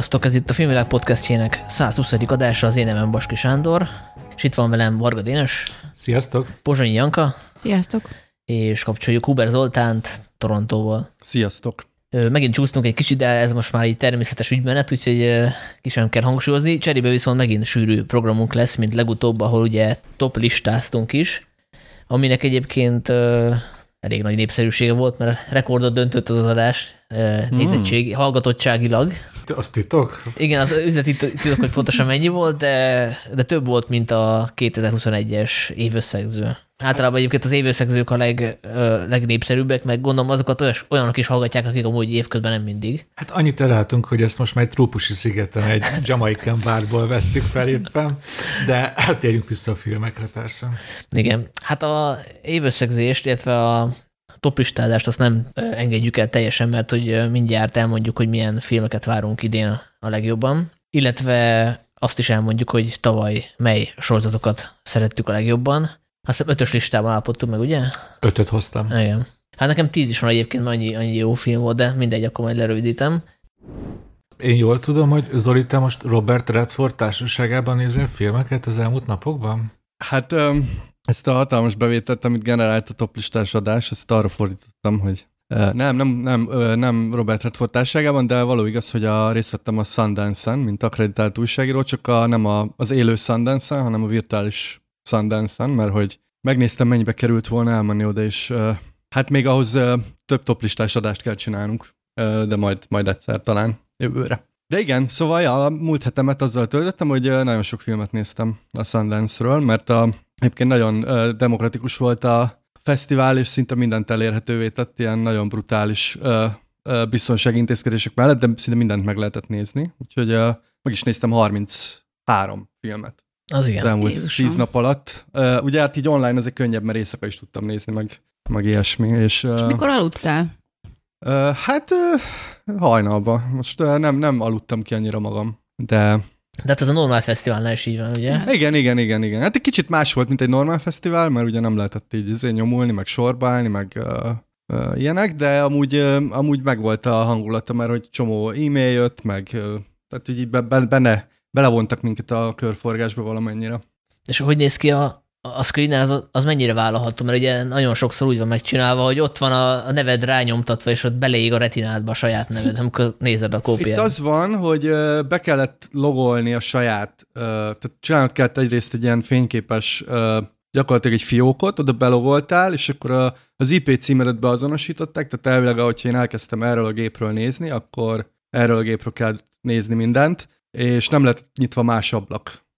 Sziasztok, ez itt a Filmvilág podcastjének 120. adása, az én nevem Baski Sándor, és itt van velem Varga Dénes. Sziasztok. Pozsonyi Janka. Sziasztok. És kapcsoljuk Huber Zoltánt Torontóval. Sziasztok. Megint csúsztunk egy kicsit, de ez most már így természetes ügymenet, úgyhogy ki sem kell hangsúlyozni. Cserébe viszont megint sűrű programunk lesz, mint legutóbb, ahol ugye top listáztunk is, aminek egyébként elég nagy népszerűsége volt, mert rekordot döntött az az adás hmm. nézettség, hallgatottságilag. Az titok? Igen, az üzleti titok, hogy pontosan mennyi volt, de, de több volt, mint a 2021-es évösszegző. Általában egyébként az évösszegzők a leg, legnépszerűbbek, meg gondolom azokat olyas, olyanok is hallgatják, akik amúgy évközben nem mindig. Hát annyit eláltunk, hogy ezt most már egy trópusi szigeten, egy Jamaican bárból vesszük fel éppen, de hát térjünk vissza a filmekre persze. Igen. Hát a évösszegzést, illetve a toplistázást azt nem engedjük el teljesen, mert hogy mindjárt elmondjuk, hogy milyen filmeket várunk idén a legjobban, illetve azt is elmondjuk, hogy tavaly mely sorozatokat szerettük a legjobban. Azt hiszem ötös listában állapodtunk meg, ugye? Ötöt hoztam. Igen. Hát nekem tíz is van egyébként, annyi, annyi jó film volt, de mindegy, akkor majd lerövidítem. Én jól tudom, hogy Zoli, te most Robert Redford társaságában nézel filmeket az elmúlt napokban? Hát ezt a hatalmas bevételt, amit generált a toplistás adás, ezt arra fordítottam, hogy nem, nem, nem, nem Robert Redford társágában, de való igaz, hogy a részt vettem a Sundance-en, mint akreditált újságíró, csak a, nem a, az élő Sundance-en, hanem a virtuális Sundance-en, mert hogy megnéztem, mennyibe került volna elmenni oda, és hát még ahhoz több toplistás adást kell csinálnunk, de majd, majd egyszer talán jövőre. De igen, szóval ja, a múlt hetemet azzal töltöttem, hogy nagyon sok filmet néztem a Sundance-ről, mert a, egyébként nagyon demokratikus volt a fesztivál, és szinte mindent elérhetővé tett, ilyen nagyon brutális biztonsági intézkedések mellett, de szinte mindent meg lehetett nézni. Úgyhogy meg is néztem 33 filmet. Az igen. Az elmúlt Jézusom. 10 nap alatt. ugye hát így online ezek könnyebb, mert éjszaka is tudtam nézni, meg, meg ilyesmi. És, és mikor aludtál? hát hajnalban. Most nem, nem aludtam ki annyira magam, de... De hát ez a normál fesztiválnál is így van, ugye? Igen, igen, igen, igen. Hát egy kicsit más volt, mint egy normál fesztivál, mert ugye nem lehetett így azért nyomulni, meg sorbálni, meg uh, uh, ilyenek, de amúgy, uh, amúgy megvolt a hangulata, mert hogy csomó e-mail jött, meg uh, tehát így be, be, benne, belevontak minket a körforgásba valamennyire. És hogy néz ki a, a screener az, az mennyire vállalható, mert ugye nagyon sokszor úgy van megcsinálva, hogy ott van a, a neved rányomtatva, és ott beleég a retinádba a saját neved, amikor nézed a kópiát. Itt az van, hogy be kellett logolni a saját, tehát csinálnod kellett egyrészt egy ilyen fényképes, gyakorlatilag egy fiókot, oda belogoltál, és akkor az IP címedet beazonosították, tehát elvileg, ahogy én elkezdtem erről a gépről nézni, akkor erről a gépről kell nézni mindent, és nem lett nyitva más ablak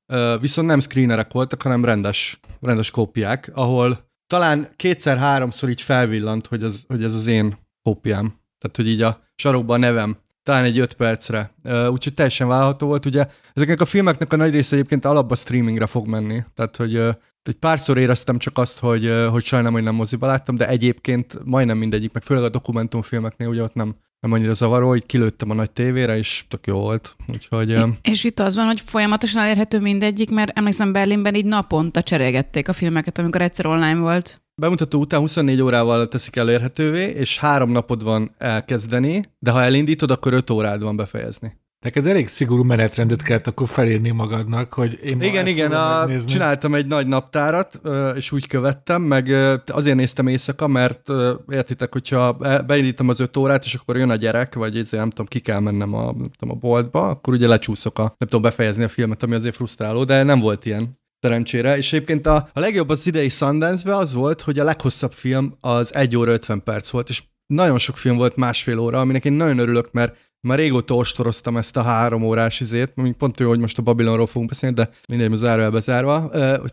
viszont nem screenerek voltak, hanem rendes, rendes kópiák, ahol talán kétszer-háromszor így felvillant, hogy, az, hogy ez az én kópiám. Tehát, hogy így a sarokban a nevem, talán egy öt percre. Úgyhogy teljesen vállalható volt. Ugye ezeknek a filmeknek a nagy része egyébként alapban streamingre fog menni. Tehát, hogy egy párszor éreztem csak azt, hogy, hogy sajnálom, hogy nem moziba láttam, de egyébként majdnem mindegyik, meg főleg a dokumentumfilmeknél ugye ott nem, nem annyira zavaró, hogy kilőttem a nagy tévére, és tök jó volt. Úgyhogy, és itt az van, hogy folyamatosan elérhető mindegyik, mert emlékszem Berlinben így naponta cserélgették a filmeket, amikor egyszer online volt. Bemutató után 24 órával teszik elérhetővé, és három napod van elkezdeni, de ha elindítod, akkor 5 órád van befejezni. Neked elég szigorú menetrendet kellett akkor felírni magadnak, hogy én Igen, igen, a, csináltam egy nagy naptárat, és úgy követtem, meg azért néztem éjszaka, mert értitek, hogyha beindítom az öt órát, és akkor jön a gyerek, vagy ezért nem tudom, ki kell mennem a, nem tudom, a boltba, akkor ugye lecsúszok a, nem tudom befejezni a filmet, ami azért frusztráló, de nem volt ilyen szerencsére. És egyébként a, a legjobb az idei Sundance-be az volt, hogy a leghosszabb film az 1 óra 50 perc volt, és nagyon sok film volt másfél óra, aminek én nagyon örülök, mert már régóta ostoroztam ezt a három órás izét, még pont jó, hogy most a Babylonról fogunk beszélni, de mindegy, zárójelbe bezárva.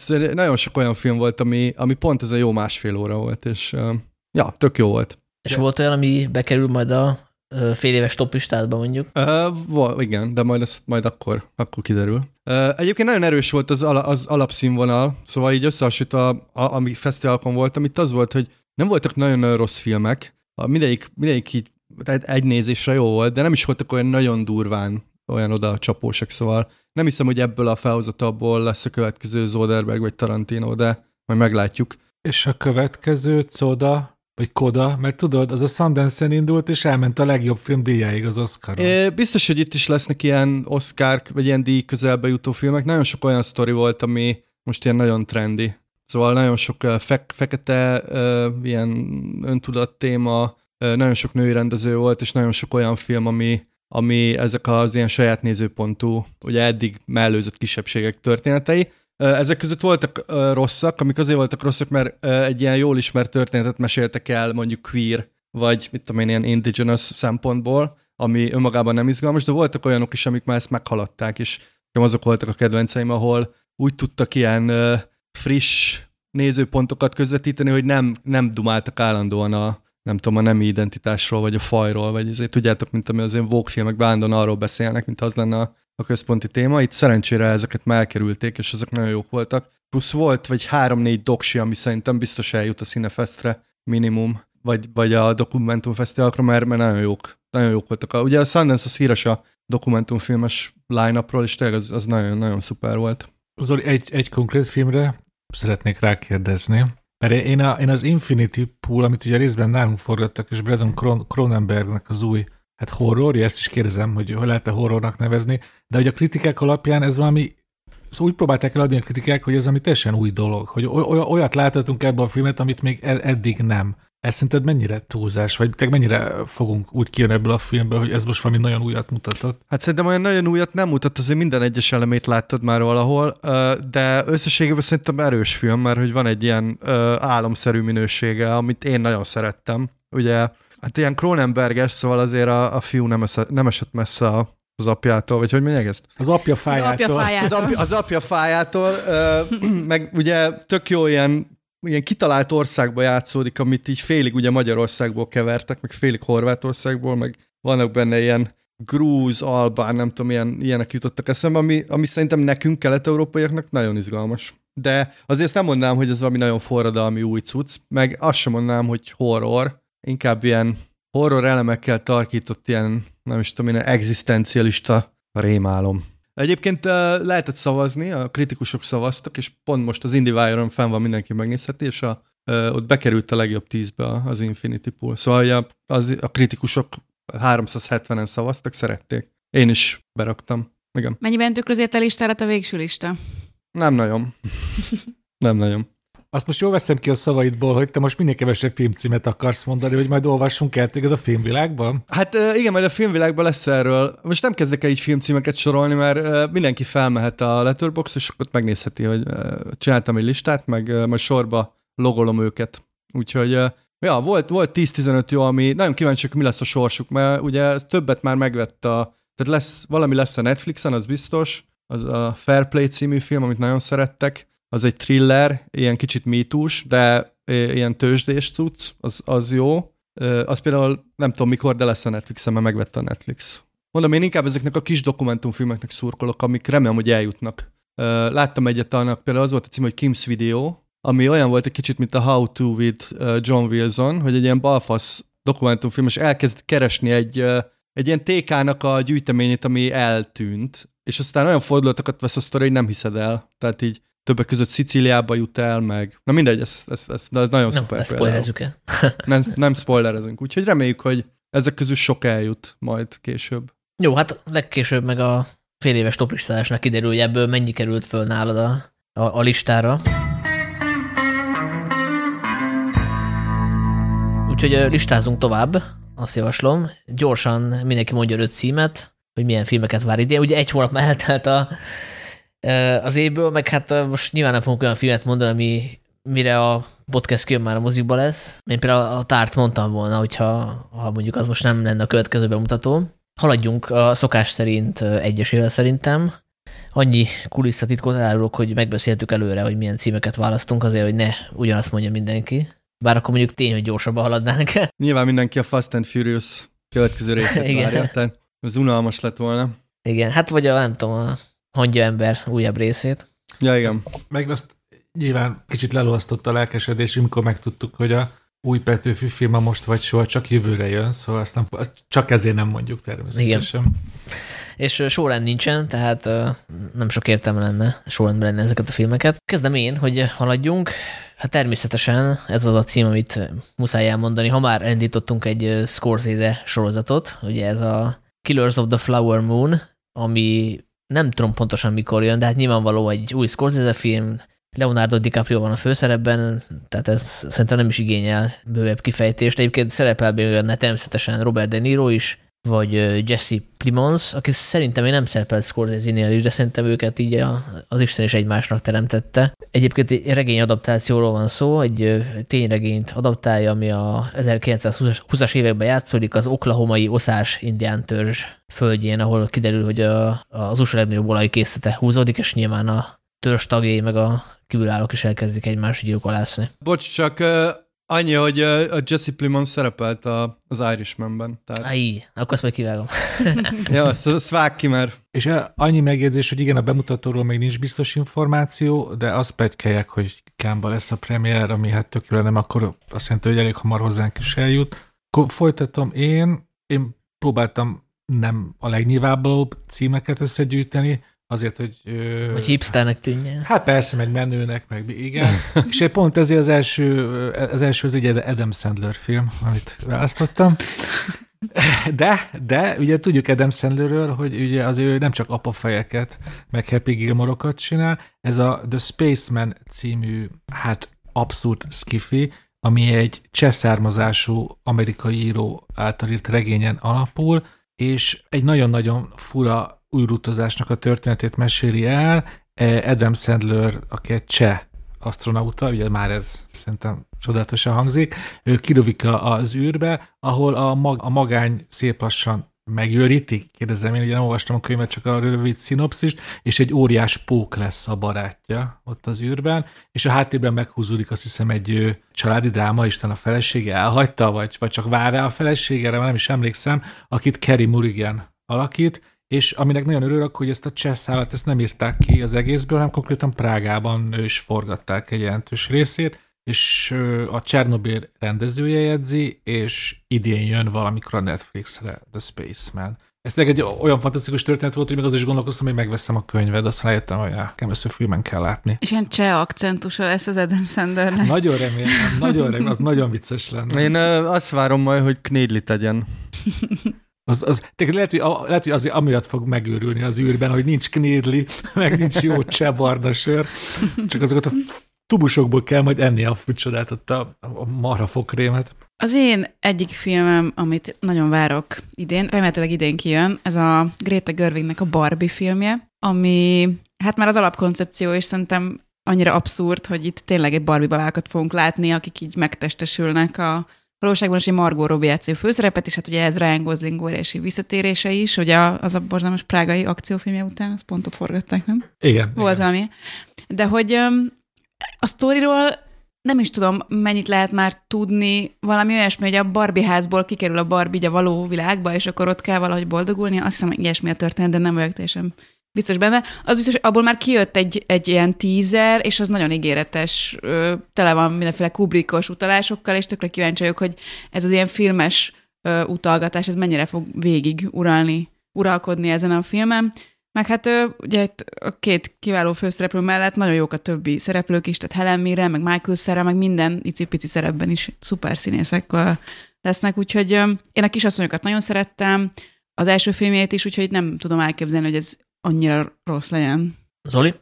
Uh, nagyon sok olyan film volt, ami, ami pont ez a jó másfél óra volt, és ja, tök jó volt. És de... volt olyan, ami bekerül majd a fél éves topistádba mondjuk? Uh, igen, de majd, ezt, majd akkor, akkor kiderül. Uh, egyébként nagyon erős volt az, ala, az alapszínvonal, szóval így összehasonlítva, a, ami fesztiválokon voltam, itt az volt, hogy nem voltak nagyon-nagyon rossz filmek, a mindegyik, mindegyik így tehát egy nézésre jó volt, de nem is voltak olyan nagyon durván olyan oda csapósak, szóval nem hiszem, hogy ebből a felhozatabból lesz a következő Zoderberg vagy Tarantino, de majd meglátjuk. És a következő Coda vagy Koda, mert tudod, az a Sundance-en indult, és elment a legjobb film díjáig az Oscaron. É, biztos, hogy itt is lesznek ilyen Oscar vagy ilyen díj közelbe jutó filmek. Nagyon sok olyan sztori volt, ami most ilyen nagyon trendi. Szóval nagyon sok fe- fekete uh, ilyen öntudat téma, nagyon sok női rendező volt, és nagyon sok olyan film, ami, ami ezek az ilyen saját nézőpontú, ugye eddig mellőzött kisebbségek történetei. Ezek között voltak rosszak, amik azért voltak rosszak, mert egy ilyen jól ismert történetet meséltek el mondjuk queer, vagy mit tudom én, ilyen indigenous szempontból, ami önmagában nem izgalmas, de voltak olyanok is, amik már ezt meghaladták, és azok voltak a kedvenceim, ahol úgy tudtak ilyen friss nézőpontokat közvetíteni, hogy nem, nem dumáltak állandóan a, nem tudom, a nemi identitásról, vagy a fajról, vagy ezért tudjátok, mint ami az ilyen Vogue filmek állandóan arról beszélnek, mint az lenne a a központi téma. Itt szerencsére ezeket már elkerülték, és ezek nagyon jók voltak. Plusz volt vagy három-négy doksi, ami szerintem biztos eljut a Cinefestre minimum, vagy, vagy a dokumentumfesztiválokra, mert, mert nagyon jók. Nagyon jók voltak. Ugye a Sundance az híres a dokumentumfilmes line-upról, és tényleg az, az nagyon, nagyon szuper volt. Zoli, egy, egy konkrét filmre szeretnék rákérdezni. Mert én, a, én az Infinity Pool, amit ugye részben nálunk forgattak, és Braden Cronenbergnek az új hát horror, ezt is kérdezem, hogy hogy lehet-e horrornak nevezni, de hogy a kritikák alapján ez valami, szóval úgy próbálták eladni a kritikák, hogy ez ami teljesen új dolog, hogy olyat láthatunk ebben a filmet, amit még e-, eddig nem. Ez szerinted mennyire túlzás, vagy te mennyire fogunk úgy kijönni ebből a filmből, hogy ez most valami nagyon újat mutatott? Hát szerintem olyan nagyon újat nem mutat, azért minden egyes elemét láttad már valahol, de összességében szerintem erős film, mert hogy van egy ilyen álomszerű minősége, amit én nagyon szerettem. Ugye Hát ilyen Cronenberges, szóval azért a, a fiú nem, esze, nem esett messze a, az apjától, vagy hogy mondják ezt? Az apja fájától. Az apja fájától. Az apja, az apja fájától, meg ugye tök jó ilyen ilyen kitalált országba játszódik, amit így félig ugye Magyarországból kevertek, meg félig Horvátországból, meg vannak benne ilyen grúz, albán, nem tudom, ilyen, ilyenek jutottak eszembe, ami, ami szerintem nekünk, kelet-európaiaknak nagyon izgalmas. De azért nem mondanám, hogy ez valami nagyon forradalmi új cucc, meg azt sem mondanám, hogy horror, inkább ilyen horror elemekkel tarkított ilyen, nem is tudom, ilyen egzisztencialista rémálom. Egyébként lehetett szavazni, a kritikusok szavaztak, és pont most az IndieWire-on fenn van, mindenki megnézheti, és a, ott bekerült a legjobb tízbe az Infinity Pool. Szóval az, a kritikusok 370-en szavaztak, szerették. Én is beraktam. Igen. Mennyiben tükrözért a listára a végső lista? Nem nagyon. Nem nagyon. Azt most jól veszem ki a szavaidból, hogy te most minél kevesebb filmcímet akarsz mondani, hogy majd olvassunk el téged a filmvilágban? Hát igen, majd a filmvilágban lesz erről. Most nem kezdek el így filmcímeket sorolni, mert mindenki felmehet a Letterbox, és akkor megnézheti, hogy csináltam egy listát, meg majd sorba logolom őket. Úgyhogy ja, volt, volt 10-15 jó, ami nagyon kíváncsi, hogy mi lesz a sorsuk, mert ugye többet már megvett a, tehát lesz, valami lesz a Netflixen, az biztos, az a Fair című film, amit nagyon szerettek, az egy thriller, ilyen kicsit mítús, de ilyen tőzsdés cucc, az, az jó. Az például nem tudom mikor, de lesz a Netflixen, mert megvette a Netflix. Mondom, én inkább ezeknek a kis dokumentumfilmeknek szurkolok, amik remélem, hogy eljutnak. Láttam egyet annak, például az volt a cím, hogy Kim's Video, ami olyan volt egy kicsit, mint a How to with John Wilson, hogy egy ilyen balfasz dokumentumfilm, és elkezd keresni egy, egy ilyen TK-nak a gyűjteményét, ami eltűnt, és aztán olyan fordulatokat vesz a sztori, hogy nem hiszed el. Tehát így többek között Szicíliába jut el, meg... Na mindegy, ez, ez, ez, de ez nagyon no, szuper. Spoilerezzük el. nem, nem spoilerezünk, úgyhogy reméljük, hogy ezek közül sok eljut majd később. Jó, hát legkésőbb meg a fél éves toplistázásnak kiderül, hogy ebből mennyi került föl nálad a, a, a listára. Úgyhogy listázunk tovább, azt javaslom. Gyorsan mindenki mondja öt címet, hogy milyen filmeket vár idén. Ugye egy hónap már eltelt a az évből, meg hát most nyilván nem fogunk olyan filmet mondani, ami mire a podcast kijön már a mozikba lesz. Én például a tárt mondtam volna, hogyha ha mondjuk az most nem lenne a következő bemutató. Haladjunk a szokás szerint egyesével szerintem. Annyi kulisszatitkot elárulok, hogy megbeszéltük előre, hogy milyen címeket választunk, azért, hogy ne ugyanazt mondja mindenki. Bár akkor mondjuk tény, hogy gyorsabban haladnánk. Nyilván mindenki a Fast and Furious következő részét várja, tehát ez unalmas lett volna. Igen, hát vagy a, nem tudom, a hangja ember újabb részét. Ja, igen. Meg azt nyilván kicsit lelosztott a lelkesedés, amikor megtudtuk, hogy a új Petőfi film a most vagy soha csak jövőre jön, szóval azt, nem, azt csak ezért nem mondjuk természetesen. Igen. És sorrend nincsen, tehát nem sok értelme lenne sorrendben lenni ezeket a filmeket. Kezdem én, hogy haladjunk. Hát természetesen ez az a cím, amit muszáj elmondani. Ha már elindítottunk egy Scorsese sorozatot, ugye ez a Killers of the Flower Moon, ami nem tudom pontosan mikor jön, de hát nyilvánvaló egy új Scorsese film, Leonardo DiCaprio van a főszerepben, tehát ez szerintem nem is igényel bővebb kifejtést. Egyébként szerepel benne természetesen Robert De Niro is, vagy Jesse Plimons, aki szerintem én nem szerepelt Scorsese-nél is, de szerintem őket így az Isten is egymásnak teremtette. Egyébként egy regény adaptációról van szó, egy tényregényt adaptálja, ami a 1920-as években játszódik az oklahomai oszás indián törzs földjén, ahol kiderül, hogy a, az USA legnagyobb olajkészlete húzódik, és nyilván a törzs tagjai meg a kívülállók is elkezdik egymást gyilkolászni. Bocs, csak Annyi, hogy a Jesse Plimon szerepelt a, az Irishmanben. Tehát... Ai, akkor azt majd kivágom. ja, azt, azt vág ki, mert... És annyi megjegyzés, hogy igen, a bemutatóról még nincs biztos információ, de azt pegykeljek, hogy Kámba lesz a premier, ami hát tök nem, akkor azt jelenti, hogy elég hamar hozzánk is eljut. Akkor folytatom én, én próbáltam nem a legnyilvánvalóbb címeket összegyűjteni, Azért, hogy... Ö... Hogy hipsternek tűnjen. Hát persze, meg menőnek, meg igen. és pont ezért az első, az első az egy Adam Sandler film, amit választottam. De, de ugye tudjuk Adam Sandlerről, hogy ugye az ő nem csak apafejeket, meg Happy Gilmore-okat csinál, ez a The Spaceman című, hát abszurd skiffy, ami egy cseh származású amerikai író által írt regényen alapul, és egy nagyon-nagyon fura újrutazásnak a történetét meséli el. E, Adam Sandler, aki egy cseh astronauta, ugye már ez szerintem csodálatosan hangzik, ő kilövik az űrbe, ahol a, mag, a magány szép lassan megőrítik, kérdezem én, ugye nem olvastam a könyvet, csak a rövid szinopszist, és egy óriás pók lesz a barátja ott az űrben, és a háttérben meghúzódik azt hiszem egy családi dráma, Isten a felesége elhagyta, vagy, vagy csak vár rá a feleségére, nem is emlékszem, akit Kerry Mulligan alakít, és aminek nagyon örülök, hogy ezt a cseh szállat ezt nem írták ki az egészből, hanem konkrétan Prágában is forgatták egy jelentős részét, és a Csernobyl rendezője jegyzi, és idén jön valamikor a Netflixre The Spaceman. Ez egy olyan fantasztikus történet volt, hogy még az is gondolkoztam, hogy megveszem a könyvet, azt rájöttem, hogy nekem ezt filmen kell látni. És ilyen cseh akcentusa lesz az Adam Sandlernek. Nagyon remélem, nagyon remélem, az nagyon vicces lenne. Én azt várom majd, hogy Knédli tegyen. Az, az, lehet, hogy, lehet, hogy azért amiatt fog megőrülni az űrben, hogy nincs knédli, meg nincs jó cseh sör, csak azokat a tubusokból kell majd enni a csodát, ott a, a marha fokrémet. Az én egyik filmem, amit nagyon várok idén, remélhetőleg idén kijön, ez a Greta Gerwignek a Barbie filmje, ami hát már az alapkoncepció is szerintem annyira abszurd, hogy itt tényleg egy Barbie babákat fogunk látni, akik így megtestesülnek a valóságban is egy Margot Robbie játszik főszerepet, és hát ugye ez Ryan Gosling óriási visszatérése is, a, az a borzalmas prágai akciófilmje után, azt pont ott forgatták, nem? Igen. Volt igen. valami. De hogy a sztoriról nem is tudom, mennyit lehet már tudni, valami olyasmi, hogy a Barbie házból kikerül a Barbie a való világba, és akkor ott kell valahogy boldogulni. Azt hiszem, hogy ilyesmi a történet, de nem vagyok teljesen biztos benne. Az biztos, abból már kijött egy, egy ilyen teaser, és az nagyon ígéretes, tele van mindenféle kubrickos utalásokkal, és tökre kíváncsi vagyok, hogy ez az ilyen filmes utalgatás, ez mennyire fog végig uralni, uralkodni ezen a filmen. Meg hát ugye a két kiváló főszereplő mellett nagyon jók a többi szereplők is, tehát Helen Mirren, meg Michael Cera, meg minden icipici szerepben is szuper színészek lesznek, úgyhogy én a kisasszonyokat nagyon szerettem, az első filmjét is, úgyhogy nem tudom elképzelni, hogy ez annyira rossz legyen. Zoli?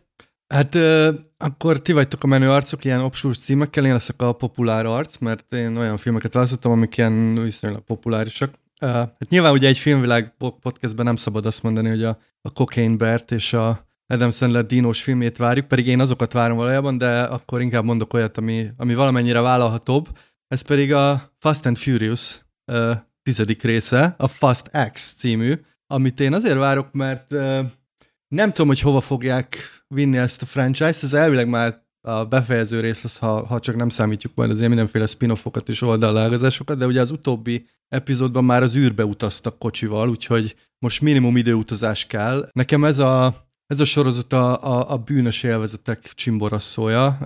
Hát ö, akkor ti vagytok a menő arcok ilyen obsús címekkel, én leszek a populár arc, mert én olyan filmeket választottam, amik ilyen viszonylag populárisak. Uh, hát nyilván ugye egy filmvilág podcastben nem szabad azt mondani, hogy a, a Cocaine Bert és a Adam Sandler Dinos filmét várjuk, pedig én azokat várom valójában, de akkor inkább mondok olyat, ami, ami valamennyire vállalhatóbb. Ez pedig a Fast and Furious uh, tizedik része, a Fast X című, amit én azért várok, mert uh, nem tudom, hogy hova fogják vinni ezt a franchise-t, ez elvileg már a befejező rész az, ha, ha csak nem számítjuk majd az ilyen mindenféle spin-offokat és oldalágazásokat, de ugye az utóbbi epizódban már az űrbe utaztak kocsival, úgyhogy most minimum időutazás kell. Nekem ez a, ez a sorozat a, a, a bűnös élvezetek csimboraszója.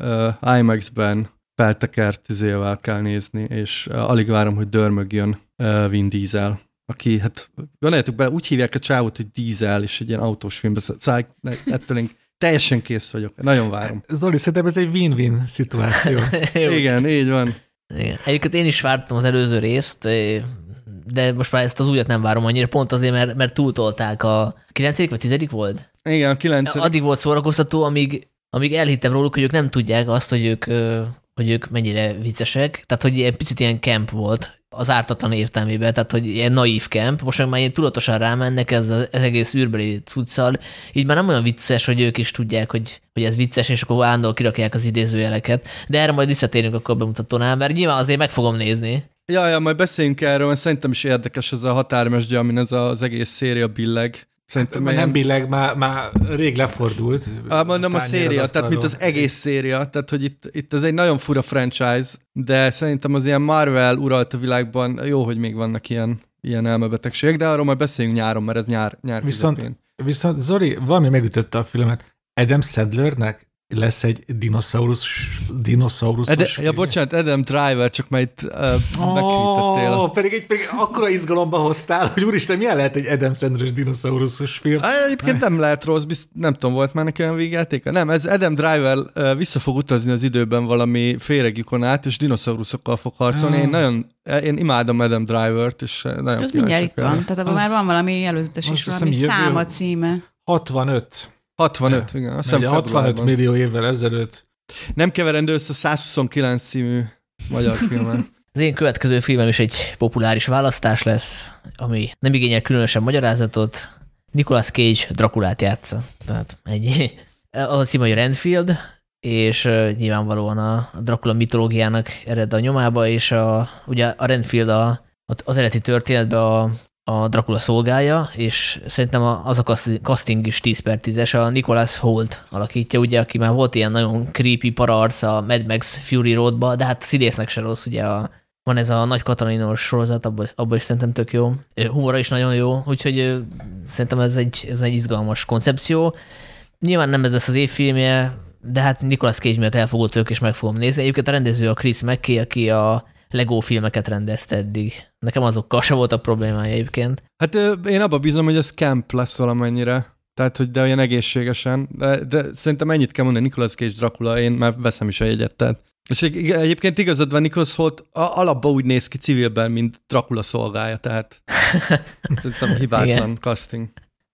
Uh, IMAX-ben feltekert izével kell nézni, és uh, alig várom, hogy dörmögjön uh, Vin Diesel aki, hát gondoljátok bele, úgy hívják a csávot, hogy dízel, és egy ilyen autós filmbe, szóval ettől én Teljesen kész vagyok. Nagyon várom. Zoli, szerintem ez egy win-win szituáció. Igen, így van. Igen. Egyébként én is vártam az előző részt, de most már ezt az újat nem várom annyira, pont azért, mert, mert túltolták a 9. vagy 10. volt? Igen, a 9. Addig volt szórakoztató, amíg, amíg elhittem róluk, hogy ők nem tudják azt, hogy ők, hogy ők mennyire viccesek. Tehát, hogy egy picit ilyen camp volt az ártatlan értelmében, tehát, hogy ilyen naív camp. Most már ilyen tudatosan rámennek ez az egész űrbeli cuccal, így már nem olyan vicces, hogy ők is tudják, hogy, hogy ez vicces, és akkor állandóan kirakják az idézőjeleket. De erre majd visszatérünk akkor a bemutatónál, mert nyilván azért meg fogom nézni. Ja, ja, majd beszéljünk erről, mert szerintem is érdekes ez a határmesdje, amin ez az egész széria billeg. Szerintem hát, nem billeg, már, már rég lefordult. Ah, mondom a széria, tehát mint az egész széria, tehát hogy itt, itt ez egy nagyon fura franchise, de szerintem az ilyen Marvel uralt a világban jó, hogy még vannak ilyen, ilyen elmebetegségek, de arról majd beszéljünk nyáron, mert ez nyár, nyár viszont, közepén. viszont Zori, valami megütötte a filmet. Adam Sadlernek lesz egy dinoszaurusz, dinoszaurus. Ede, ja, bocsánat, Adam Driver, csak majd itt uh. Oh, pedig, egy, pedig akkora izgalomba hoztál, hogy úristen, milyen lehet egy Adam Sandler-es dinoszauruszus film? Egyébként nem lehet rossz, bizt, nem tudom, volt már nekem olyan végjátéka? Nem, ez Adam Driver uh, vissza fog utazni az időben valami féregikon át, és dinoszauruszokkal fog harcolni. Ah. Én nagyon, én imádom Adam Driver-t, és nagyon Ez mindjárt itt van, tehát abban már van valami előzetes is, valami száma címe. 65. 65, igen. Azt hiszem 65 millió évvel ezelőtt. Nem keverendő össze 129 című magyar filmen. Az én következő filmem is egy populáris választás lesz, ami nem igényel különösen magyarázatot. Nicolas Cage Drakulát játsza. Tehát ennyi. Az a cím, hogy Renfield, és nyilvánvalóan a Dracula mitológiának ered a nyomába, és a, ugye a Renfield a, az eredeti történetben a a Dracula szolgája, és szerintem az a casting is 10 per 10-es, a Nicholas Holt alakítja, ugye, aki már volt ilyen nagyon creepy pararc a Mad Max Fury Roadba, de hát színésznek se rossz, ugye a, van ez a nagy katalinos sorozat, abban abba is szerintem tök jó. Humora is nagyon jó, úgyhogy szerintem ez egy, ez egy izgalmas koncepció. Nyilván nem ez lesz az évfilmje, de hát Nicolas Cage miatt elfogult és meg fogom nézni. Egyébként a rendező a Chris McKay, aki a Lego filmeket rendezte eddig. Nekem azokkal sem volt a problémája egyébként. Hát én abba bízom, hogy ez camp lesz valamennyire. Tehát, hogy de olyan egészségesen. De, de szerintem ennyit kell mondani, Nicolas Cage Dracula, én már veszem is a jegyet. Tehát. És egyébként igazad van, Nicholas Holt alapban úgy néz ki civilben, mint Dracula szolgája, tehát hibátlan Igen. casting.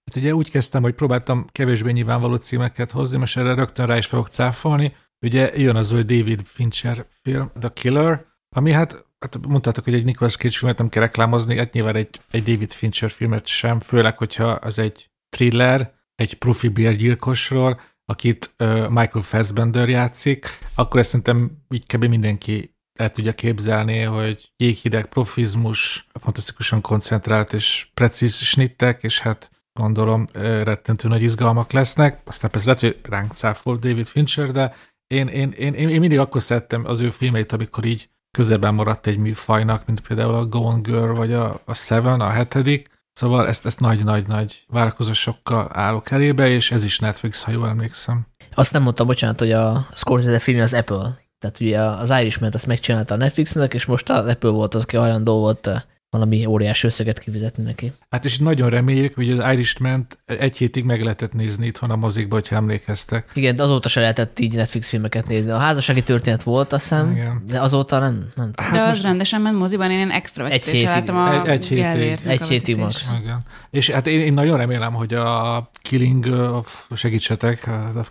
Hát ugye úgy kezdtem, hogy próbáltam kevésbé nyilvánvaló címeket hozni, most erre rögtön rá is fogok cáfolni. Ugye jön az új David Fincher film, The Killer, ami hát, hát mondtátok, hogy egy Nicolas Cage filmet nem kell reklámozni, hát nyilván egy, egy David Fincher filmet sem, főleg, hogyha az egy thriller, egy profi bérgyilkosról, akit uh, Michael Fassbender játszik, akkor ezt szerintem így kb. mindenki el tudja képzelni, hogy jéghideg profizmus, fantasztikusan koncentrált és precíz snittek, és hát gondolom rettentő nagy izgalmak lesznek. Aztán persze lehet, hogy ránk cáfol David Fincher, de én, én, én, én mindig akkor szerettem az ő filmeit, amikor így közelben maradt egy műfajnak, mint például a Gone Girl, vagy a, a Seven, a hetedik. Szóval ezt, ezt nagy-nagy-nagy várakozásokkal állok elébe, és ez is Netflix, ha jól emlékszem. Azt nem mondtam, bocsánat, hogy a Scorsese film az Apple. Tehát ugye az Irishman azt megcsinálta a Netflixnek, és most az Apple volt az, aki hajlandó volt valami óriási összeget kifizetni neki. Hát és nagyon reméljük, hogy az irishman egy hétig meg lehetett nézni itthon a mozikba, hogyha emlékeztek. Igen, de azóta se lehetett így Netflix filmeket nézni. A házassági történet volt, azt hiszem, Igen. de azóta nem. nem hát de az most... rendesen ment moziban, én extra egy hétig. láttam a egy, egy hétig. Egy hétig max. Igen. És hát én, én, nagyon remélem, hogy a Killing of, segítsetek. A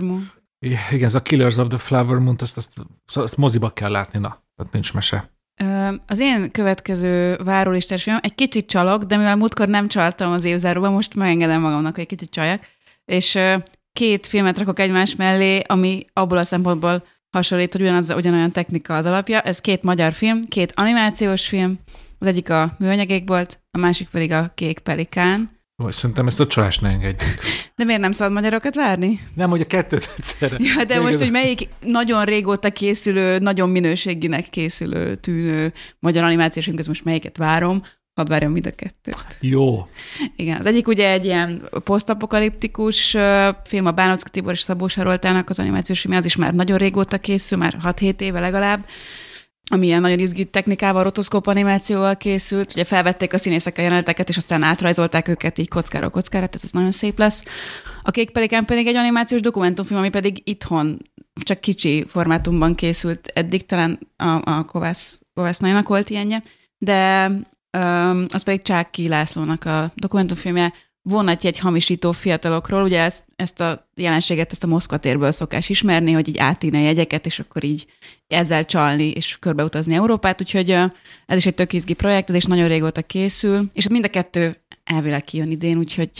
Moon. Igen, ez a Killers of the Flower Moon, azt, azt, azt, azt moziba kell látni, na, ott nincs mese. Az én következő várólistás egy kicsit csalok, de mivel múltkor nem csaltam az évzáróban, most megengedem magamnak, hogy egy kicsit csaljak, és két filmet rakok egymás mellé, ami abból a szempontból hasonlít, hogy ugyanaz, ugyanolyan technika az alapja. Ez két magyar film, két animációs film, az egyik a műanyagékbolt, a másik pedig a Kék Pelikán. Vagy szerintem ezt a csalást ne engedjük. De miért nem szabad magyarokat várni? Nem, hogy a kettőt egyszerre. Ja, de most, hogy melyik nagyon régóta készülő, nagyon minőséginek készülő, tűnő magyar animációs film, most melyiket várom, hadd várjam mind a kettőt. Jó. Igen, az egyik ugye egy ilyen posztapokaliptikus film, a Bánocki Tibor és Szabó Saroltának az animációs film, az is már nagyon régóta készül, már 6-7 éve legalább, ami ilyen nagyon izgi technikával, rotoszkóp animációval készült. Ugye felvették a színészek a jeleneteket, és aztán átrajzolták őket így kockára kockára, tehát ez nagyon szép lesz. A Kék Pelikán pedig egy animációs dokumentumfilm, ami pedig itthon csak kicsi formátumban készült eddig, talán a, a Kovász, Kovász volt ilyenje, de um, az pedig Csáki Lászlónak a dokumentumfilmje, vonatj egy hamisító fiatalokról, ugye ezt, ezt a jelenséget, ezt a Moszkva térből szokás ismerni, hogy így átírni a jegyeket, és akkor így ezzel csalni, és körbeutazni Európát, úgyhogy ez is egy tök izgi projekt, ez is nagyon régóta készül, és mind a kettő elvileg kijön idén, úgyhogy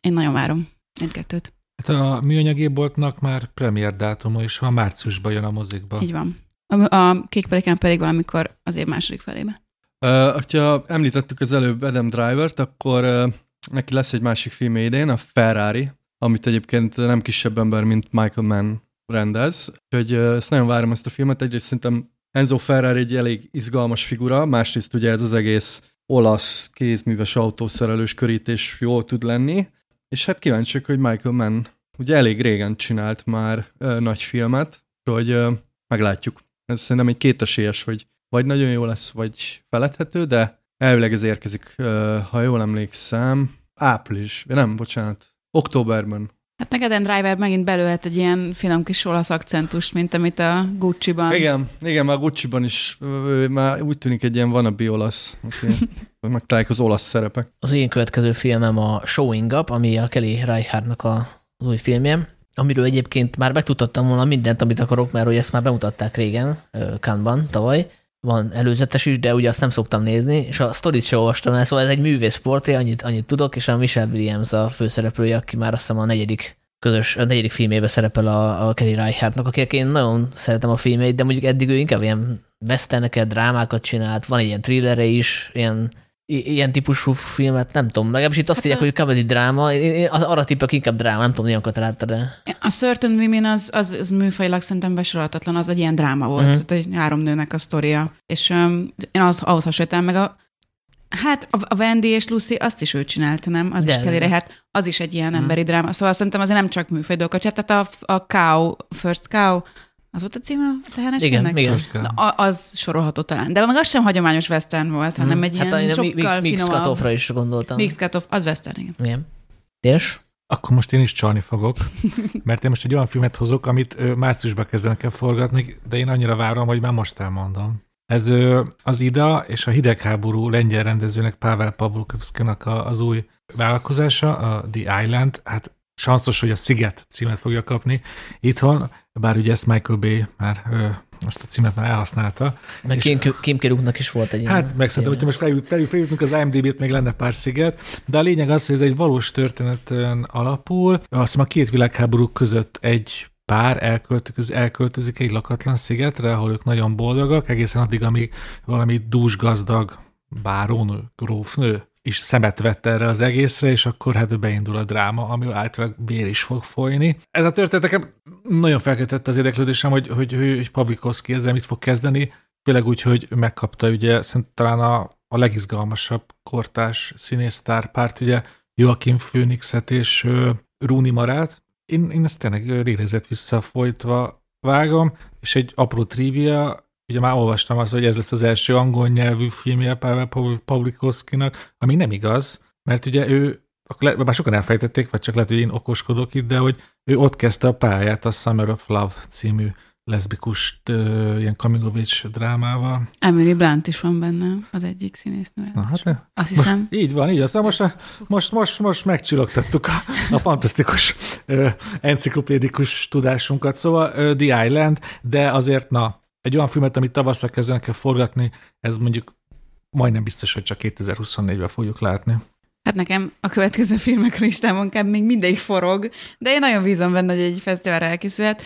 én nagyon várom mindkettőt. Hát a műanyagéboltnak már premier dátuma is van, márciusban jön a mozikba. Így van. A, a Kék Pelikán pedig valamikor az év második felébe. Uh, ha említettük az előbb Adam Driver-t, akkor uh, neki lesz egy másik film idén, a Ferrari, amit egyébként nem kisebb ember, mint Michael Mann rendez. Úgyhogy ezt nagyon várom ezt a filmet. Egyrészt szerintem Enzo Ferrari egy elég izgalmas figura, másrészt ugye ez az egész olasz kézműves autószerelős körítés jól tud lenni, és hát kíváncsiak, hogy Michael Mann ugye elég régen csinált már uh, nagy filmet, hogy uh, meglátjuk. Ez szerintem egy kétesélyes, hogy vagy nagyon jó lesz, vagy feledhető, de elvileg ez érkezik, uh, ha jól emlékszem, április, nem, bocsánat, októberben. Hát neked Adam Driver megint belőhet egy ilyen finom kis olasz akcentust, mint amit a Gucci-ban. Igen, igen, már Gucci-ban is ő, már úgy tűnik egy ilyen wannabe olasz. Okay. Megtalálják az olasz szerepek. Az én következő filmem a Showing Up, ami a Kelly Reichardt-nak a, az új filmje, amiről egyébként már megtudtattam volna mindent, amit akarok, mert hogy ezt már bemutatták régen, Cannes-ban tavaly, van előzetes is, de ugye azt nem szoktam nézni, és a sztorit sem olvastam el, szóval ez egy művészport, annyit, annyit tudok, és a Michelle Williams a főszereplője, aki már azt hiszem a negyedik közös, a negyedik filmében szerepel a, a Kelly Reichardtnak, akinek én nagyon szeretem a filmeit, de mondjuk eddig ő inkább ilyen westerneket, drámákat csinált, van egy ilyen thrillere is, ilyen ilyen típusú filmet, nem tudom, legalábbis itt azt hát írják, hogy comedy dráma, én arra tippek inkább dráma, nem tudom, ilyenkat látta, de... A Certain Women az, az, az műfajilag szerintem besorolhatatlan, az egy ilyen dráma volt, uh-huh. tehát egy három nőnek a sztoria, és um, én az, ahhoz hasonlítom meg a Hát a Wendy és Lucy azt is ő csinálta, nem? Az de, is Kelly hát az is egy ilyen uh-huh. emberi dráma. Szóval szerintem azért nem csak műfaj dolgokat tehát a, a Cow, First Cow, az volt a címe a tehenes Igen, filmnek? igen. Na, az sorolható talán. De meg az sem hagyományos western volt, hanem egy hát ilyen a, sokkal Mix Cutoffra is gondoltam. Mix Cutoff, az western, igen. Igen. És? Akkor most én is csalni fogok, mert én most egy olyan filmet hozok, amit márciusban kezdenek el forgatni, de én annyira várom, hogy már most elmondom. Ez az Ida és a hidegháború lengyel rendezőnek Pavel Pavlovskinak az új vállalkozása, a The Island. Hát sanszos, hogy a Sziget címet fogja kapni itthon, bár ugye ezt Michael Bay már ö, azt a címet már elhasználta. Meg Kim, Kim Kiruknak is volt egy Hát meg szerintem, hogyha most feljut, feljut, feljutunk az IMDb-t, még lenne pár sziget, de a lényeg az, hogy ez egy valós történeten alapul. Azt a két világháború között egy pár elköltözik, elköltözik egy lakatlan szigetre, ahol ők nagyon boldogak, egészen addig, amíg valami dúsgazdag bárónő, grófnő is szemet vett erre az egészre, és akkor hát beindul a dráma, ami általában bér is fog folyni. Ez a történet nekem nagyon felkeltette az érdeklődésem, hogy, hogy, hogy Pavlikovszki ezzel mit fog kezdeni, főleg úgy, hogy megkapta ugye szerintem talán a, a legizgalmasabb kortás színésztárpárt, ugye Joachim Phoenixet és uh, Rúni Marát. Én, én ezt tényleg rérezett visszafolytva vágom, és egy apró trivia, ugye már olvastam azt, hogy ez lesz az első angol nyelvű filmje Pavel Pavlikovszkinak, ami nem igaz, mert ugye ő, akkor már sokan elfejtették, vagy csak lehet, hogy én okoskodok itt, de hogy ő ott kezdte a pályát a Summer of Love című leszbikus ilyen age drámával. Emily Blunt is van benne, az egyik színésznő. Na, hát, Azt most, hiszem. Így van, így van. Most, most, most, most megcsillogtattuk a, a fantasztikus uh, enciklopédikus tudásunkat. Szóval uh, The Island, de azért na, egy olyan filmet, amit tavasszal kezdenek el forgatni, ez mondjuk majdnem biztos, hogy csak 2024-ben fogjuk látni. Hát nekem a következő filmek listámon kell még mindig forog, de én nagyon bízom benne, hogy egy fesztiválra elkészülhet.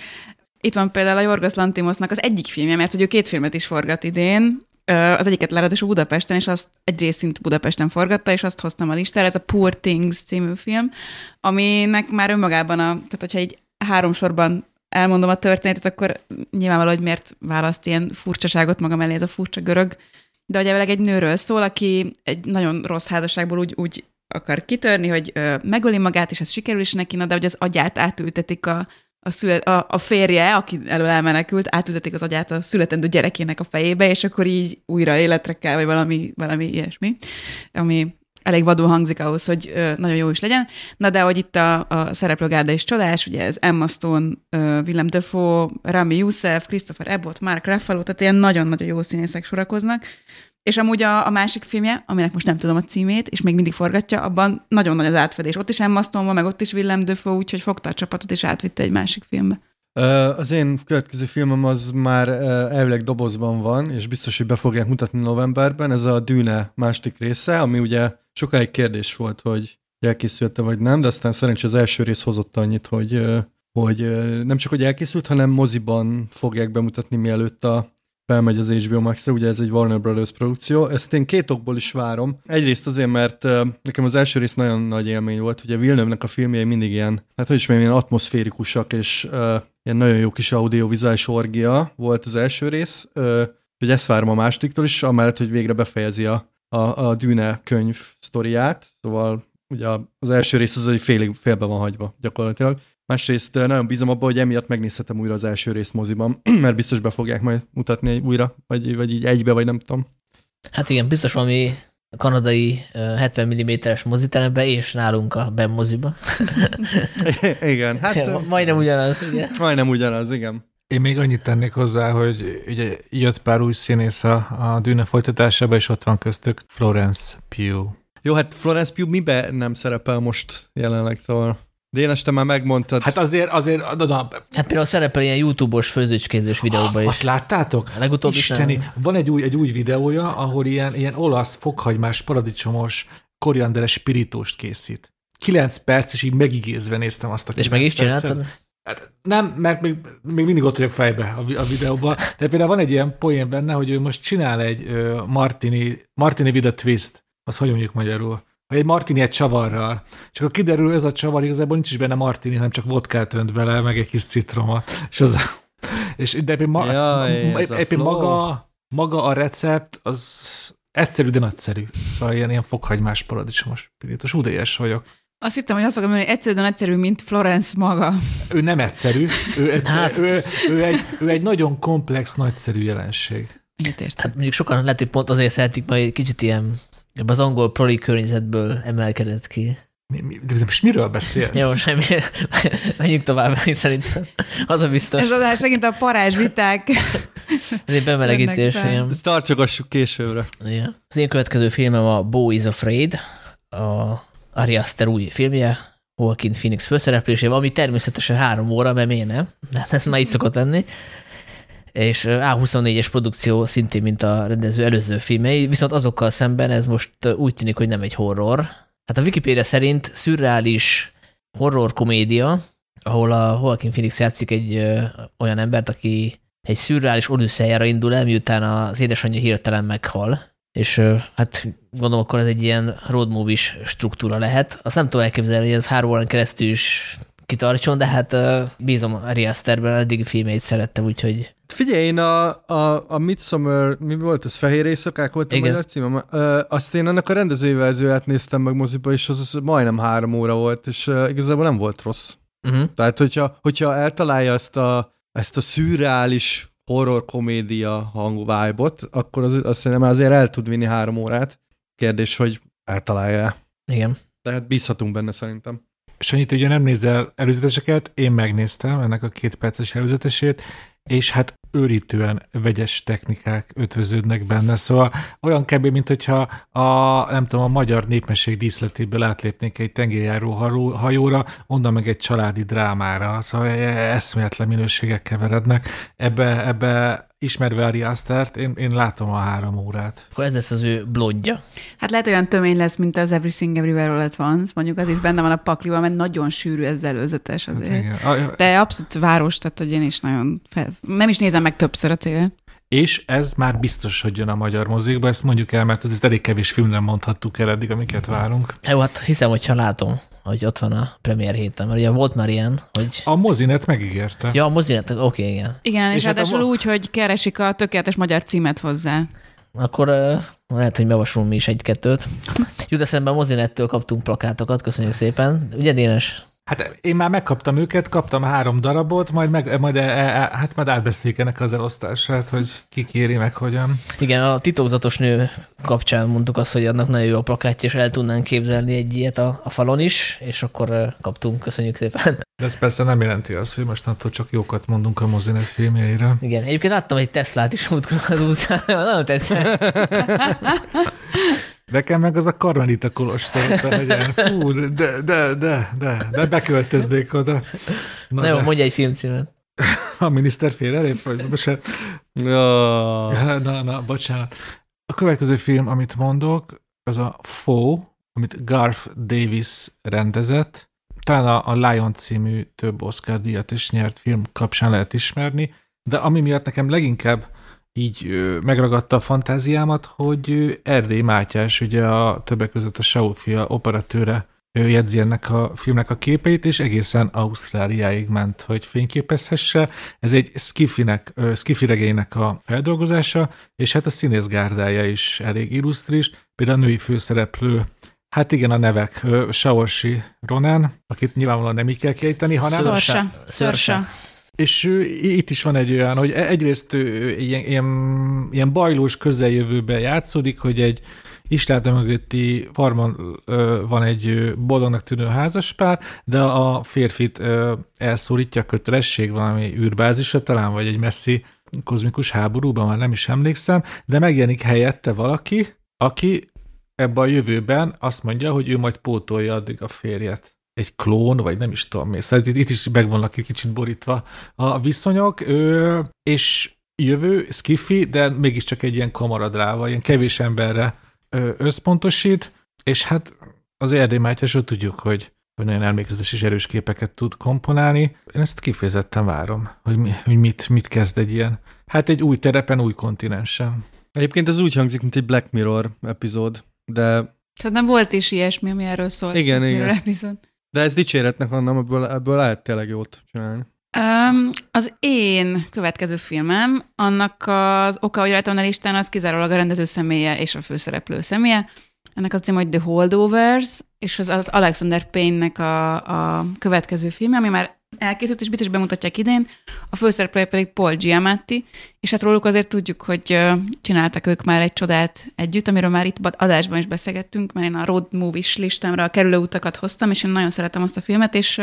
Itt van például a Jorgos Lantimosnak az egyik filmje, mert hogy ő két filmet is forgat idén, az egyiket a Budapesten, és azt egy részint Budapesten forgatta, és azt hoztam a listára, ez a Poor Things című film, aminek már önmagában, a, tehát hogyha egy három sorban elmondom a történetet, akkor nyilvánvaló, hogy miért választ ilyen furcsaságot magam elé, ez a furcsa görög. De hogy egy nőről szól, aki egy nagyon rossz házasságból úgy, úgy akar kitörni, hogy ö, megöli magát, és ez sikerül is neki, na, de hogy az agyát átültetik a a, szület, a, a férje, aki elől elmenekült, átültetik az agyát a születendő gyerekének a fejébe, és akkor így újra életre kell, vagy valami, valami ilyesmi, ami elég vadul hangzik ahhoz, hogy ö, nagyon jó is legyen. Na de hogy itt a, a szereplőgárda is csodás, ugye ez Emma Stone, ö, Willem Dafoe, Rami Youssef, Christopher Abbott, Mark Ruffalo, tehát ilyen nagyon-nagyon jó színészek sorakoznak. És amúgy a, a másik filmje, aminek most nem tudom a címét, és még mindig forgatja, abban nagyon nagy az átfedés. Ott is Emma Stone van, meg ott is Willem Dafoe, úgyhogy fogta a csapatot, és átvitte egy másik filmbe. Az én következő filmem az már elvileg dobozban van, és biztos, hogy be fogják mutatni novemberben. Ez a Dűne másik része, ami ugye sokáig kérdés volt, hogy elkészült vagy nem, de aztán szerencsé az első rész hozott annyit, hogy, hogy nem csak, hogy elkészült, hanem moziban fogják bemutatni, mielőtt a felmegy az HBO Max-ra, ugye ez egy Warner Brothers produkció. Ezt én két okból is várom. Egyrészt azért, mert nekem az első rész nagyon nagy élmény volt. Ugye Villeneuve-nek a filmjei mindig ilyen, hát hogy is mondjam, ilyen atmoszférikusak, és uh, ilyen nagyon jó kis audiovizuális orgia volt az első rész. Uh, hogy ezt várom a másodiktól is, amellett, hogy végre befejezi a, a, a Dűne könyv sztoriát. Szóval ugye az első rész az egy félig félbe van hagyva gyakorlatilag. Másrészt nagyon bízom abban, hogy emiatt megnézhetem újra az első részt moziban, mert biztos be fogják majd mutatni újra, vagy, vagy így egybe, vagy nem tudom. Hát igen, biztos valami kanadai 70 mm-es moziterembe, és nálunk a Ben moziba. igen, hát... majdnem ugyanaz, igen. Majdnem ugyanaz, igen. Én még annyit tennék hozzá, hogy ugye jött pár új színész a, a Dűne folytatásába, és ott van köztük Florence Pugh. Jó, hát Florence Pugh mibe nem szerepel most jelenleg, szóval... Dénes, te már megmondtad. Hát azért, azért, da, da. Hát például szerepel ilyen YouTube-os főzőcskézős videóban is. Azt láttátok? A legutóbb Isteni, nem. van egy új, egy új videója, ahol ilyen, ilyen olasz fokhagymás, paradicsomos, korianderes spirítóst készít. Kilenc perc, és így megigézve néztem azt a És meg is csináltad? Hát nem, mert még, még mindig ott vagyok fejbe a, a videóban. De például van egy ilyen poén benne, hogy ő most csinál egy uh, Martini, Martini with a twist. Az hogy mondjuk magyarul? Vagy egy martini egy csavarral. És akkor kiderül, ez a csavar igazából nincs is benne martini, hanem csak vodkát önt bele, meg egy kis citroma. És az, és de ma, Jaj, éppen maga, maga a recept, az egyszerű, de nagyszerű. Szóval ilyen, ilyen fokhagymás paradicsomos pirítos. Udélyes vagyok. Azt hittem, hogy azt fogom mondani, hogy egyszerű, de nagyszerű, mint Florence maga. Ő nem egyszerű. Ő, egyszerű, hát. ő, ő, egy, ő egy nagyon komplex, nagyszerű jelenség. Hát mondjuk sokan lehet, hogy pont azért szeretik majd kicsit ilyen Ebben az angol proli környezetből emelkedett ki. Mi, mi, de most miről beszélsz? Jó, semmi. Menjünk tovább, szerintem. Az a biztos. Ez adás megint a parázs viták. Ez egy bemelegítés. Ezt tartsogassuk későbbre. Ja. Az én következő filmem a Bo is Afraid, a Ari Aster új filmje, Joaquin Phoenix főszereplésével, ami természetesen három óra, mert miért nem? De hát ez már így szokott lenni és A24-es produkció szintén, mint a rendező előző filmei, viszont azokkal szemben ez most úgy tűnik, hogy nem egy horror. Hát a Wikipedia szerint szürreális horror komédia, ahol a Joaquin Phoenix játszik egy ö, olyan embert, aki egy szürreális odüsszejára indul el, miután az édesanyja hirtelen meghal. És ö, hát gondolom, akkor ez egy ilyen road movie struktúra lehet. Azt nem tudom elképzelni, hogy ez három órán keresztül is kitartson, de hát ö, bízom Ari Asterben, eddig filmét szerettem, úgyhogy Figyelj, én a, a, a Midsummer, mi volt ez, Fehér Éjszakák volt a Igen. magyar címe? Ö, azt én annak a rendezői verzióját néztem meg moziba, és az, az majdnem három óra volt, és uh, igazából nem volt rossz. Uh-huh. Tehát, hogyha, hogyha eltalálja ezt a, ezt a szürreális horror komédia hangú vibe-ot, akkor az, azt szerintem azért el tud vinni három órát. Kérdés, hogy eltalálja Igen. Tehát bízhatunk benne szerintem. Sanyit, ugye nem nézel előzeteseket, én megnéztem ennek a két perces előzetesét, és hát őrítően vegyes technikák ötvöződnek benne, szóval olyan kb. mint hogyha a, nem tudom, a magyar népmesség díszletéből átlépnék egy tengerjáró hajóra, onnan meg egy családi drámára, szóval eszméletlen minőségek keverednek. Ebbe, ebbe ismerve Ari Astert, én, én látom a három órát. Akkor ez lesz az ő blondja. Hát lehet olyan tömény lesz, mint az Everything Everywhere All at Once, mondjuk az itt benne van a paklival, mert nagyon sűrű ez előzetes hát azért. Hát De abszolút város, tehát hogy én is nagyon fel... nem is nézem meg többször a télen. És ez már biztos, hogy jön a magyar mozikba, ezt mondjuk el, mert ez elég kevés filmre mondhattuk el eddig, amiket várunk. Jó, hát hiszem, hogyha látom, hogy ott van a premier héten, mert ugye volt már ilyen, hogy... A mozinet megígérte. Ja, a mozinet, oké, okay, igen. Igen, és, és hát ráadásul a... úgy, hogy keresik a tökéletes magyar címet hozzá. Akkor uh, lehet, hogy bevasulunk mi is egy-kettőt. Jut eszembe, a mozinettől kaptunk plakátokat, köszönjük szépen. Ugye, Dénes? Hát én már megkaptam őket, kaptam három darabot, majd, meg, majd, e, e, hát majd átbeszéljük ennek az elosztását, hogy ki kéri meg hogyan. Igen, a titokzatos nő kapcsán mondtuk azt, hogy annak nagyon jó a plakátja, és el tudnánk képzelni egy ilyet a, a falon is, és akkor kaptunk, köszönjük szépen. De ez persze nem jelenti azt, hogy mostantól csak jókat mondunk a mozinet filmjeire. Igen, egyébként láttam egy Teslát is múltkor az utcán, nagyon tetszett. Nekem meg az a Karmelita kolostor legyen. Fú, de, de, de, de, de beköltöznék oda. Na, Na jó, mondj egy filmcímet. A miniszter félrelép, vagy bocsánat. Ja. Na, na, bocsánat. A következő film, amit mondok, az a Fó, amit Garth Davis rendezett. Talán a, a Lion című több Oscar díjat is nyert film kapcsán lehet ismerni, de ami miatt nekem leginkább így megragadta a fantáziámat, hogy Erdély Mátyás, ugye a többek között a Saufia operatőre ő jegyzi ennek a filmnek a képeit, és egészen Ausztráliáig ment, hogy fényképezhesse. Ez egy skifinek, skifi regénynek a feldolgozása, és hát a színészgárdája is elég illusztris, például a női főszereplő Hát igen, a nevek. Saorsi Ronan, akit nyilvánvalóan nem így kell kiejteni, hanem... Szörsa. Szörsa. És itt is van egy olyan, hogy e- egyrészt ilyen, ilyen, ilyen bajlós közeljövőben játszódik, hogy egy Istáta mögötti farmon van egy boldognak tűnő házaspár, de a férfit elszólítja a kötelesség valami űrbázisra talán, vagy egy messzi kozmikus háborúban, már nem is emlékszem, de megjelenik helyette valaki, aki ebben a jövőben azt mondja, hogy ő majd pótolja addig a férjet egy klón, vagy nem is tudom mi. Szóval itt, itt is meg vannak egy kicsit borítva a viszonyok, ő, és jövő, skifi, de mégiscsak egy ilyen kamaradráva, ilyen kevés emberre ö, összpontosít, és hát az Erdély Mátyásról tudjuk, hogy, hogy nagyon elmékezetes és erős képeket tud komponálni. Én ezt kifejezetten várom, hogy, mi, hogy mit, mit kezd egy ilyen, hát egy új terepen, új kontinensen. Egyébként ez úgy hangzik, mint egy Black Mirror epizód, de... Tehát nem volt is ilyesmi, ami erről szólt. Igen, igen. Epizód. De ez dicséretnek annak, ebből, ebből lehet tényleg jót csinálni. Um, az én következő filmem, annak az oka, hogy rajtam a listán, az kizárólag a rendező személye és a főszereplő személye. Ennek az cím, hogy The Holdovers, és az, az Alexander Payne-nek a, a következő filmje, ami már elkészült, és biztos bemutatják idén. A főszereplője pedig Paul Giamatti, és hát róluk azért tudjuk, hogy csináltak ők már egy csodát együtt, amiről már itt adásban is beszélgettünk, mert én a road movies listámra a kerülő utakat hoztam, és én nagyon szeretem azt a filmet, és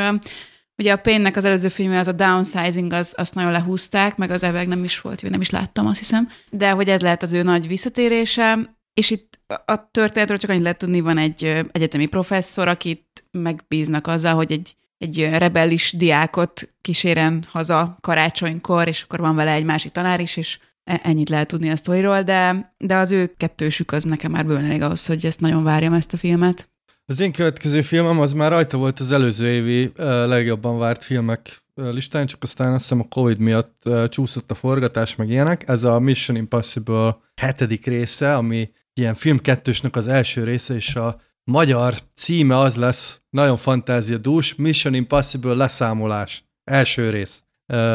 Ugye a Payne-nek az előző filmje, az a Downsizing, az, azt nagyon lehúzták, meg az eveg nem is volt, nem is láttam, azt hiszem. De hogy ez lehet az ő nagy visszatérése, és itt a történetről csak annyit lehet tudni, van egy egyetemi professzor, akit megbíznak azzal, hogy egy egy rebellis diákot kíséren haza karácsonykor, és akkor van vele egy másik tanár is, és e, ennyit lehet tudni a sztoriról, de, de az ő kettősük az nekem már bőven elég ahhoz, hogy ezt nagyon várjam ezt a filmet. Az én következő filmem az már rajta volt az előző évi legjobban várt filmek listán, csak aztán azt hiszem a Covid miatt csúszott a forgatás, meg ilyenek. Ez a Mission Impossible hetedik része, ami ilyen film kettősnek az első része, és a magyar címe az lesz, nagyon fantáziadús, Mission Impossible leszámolás, első rész.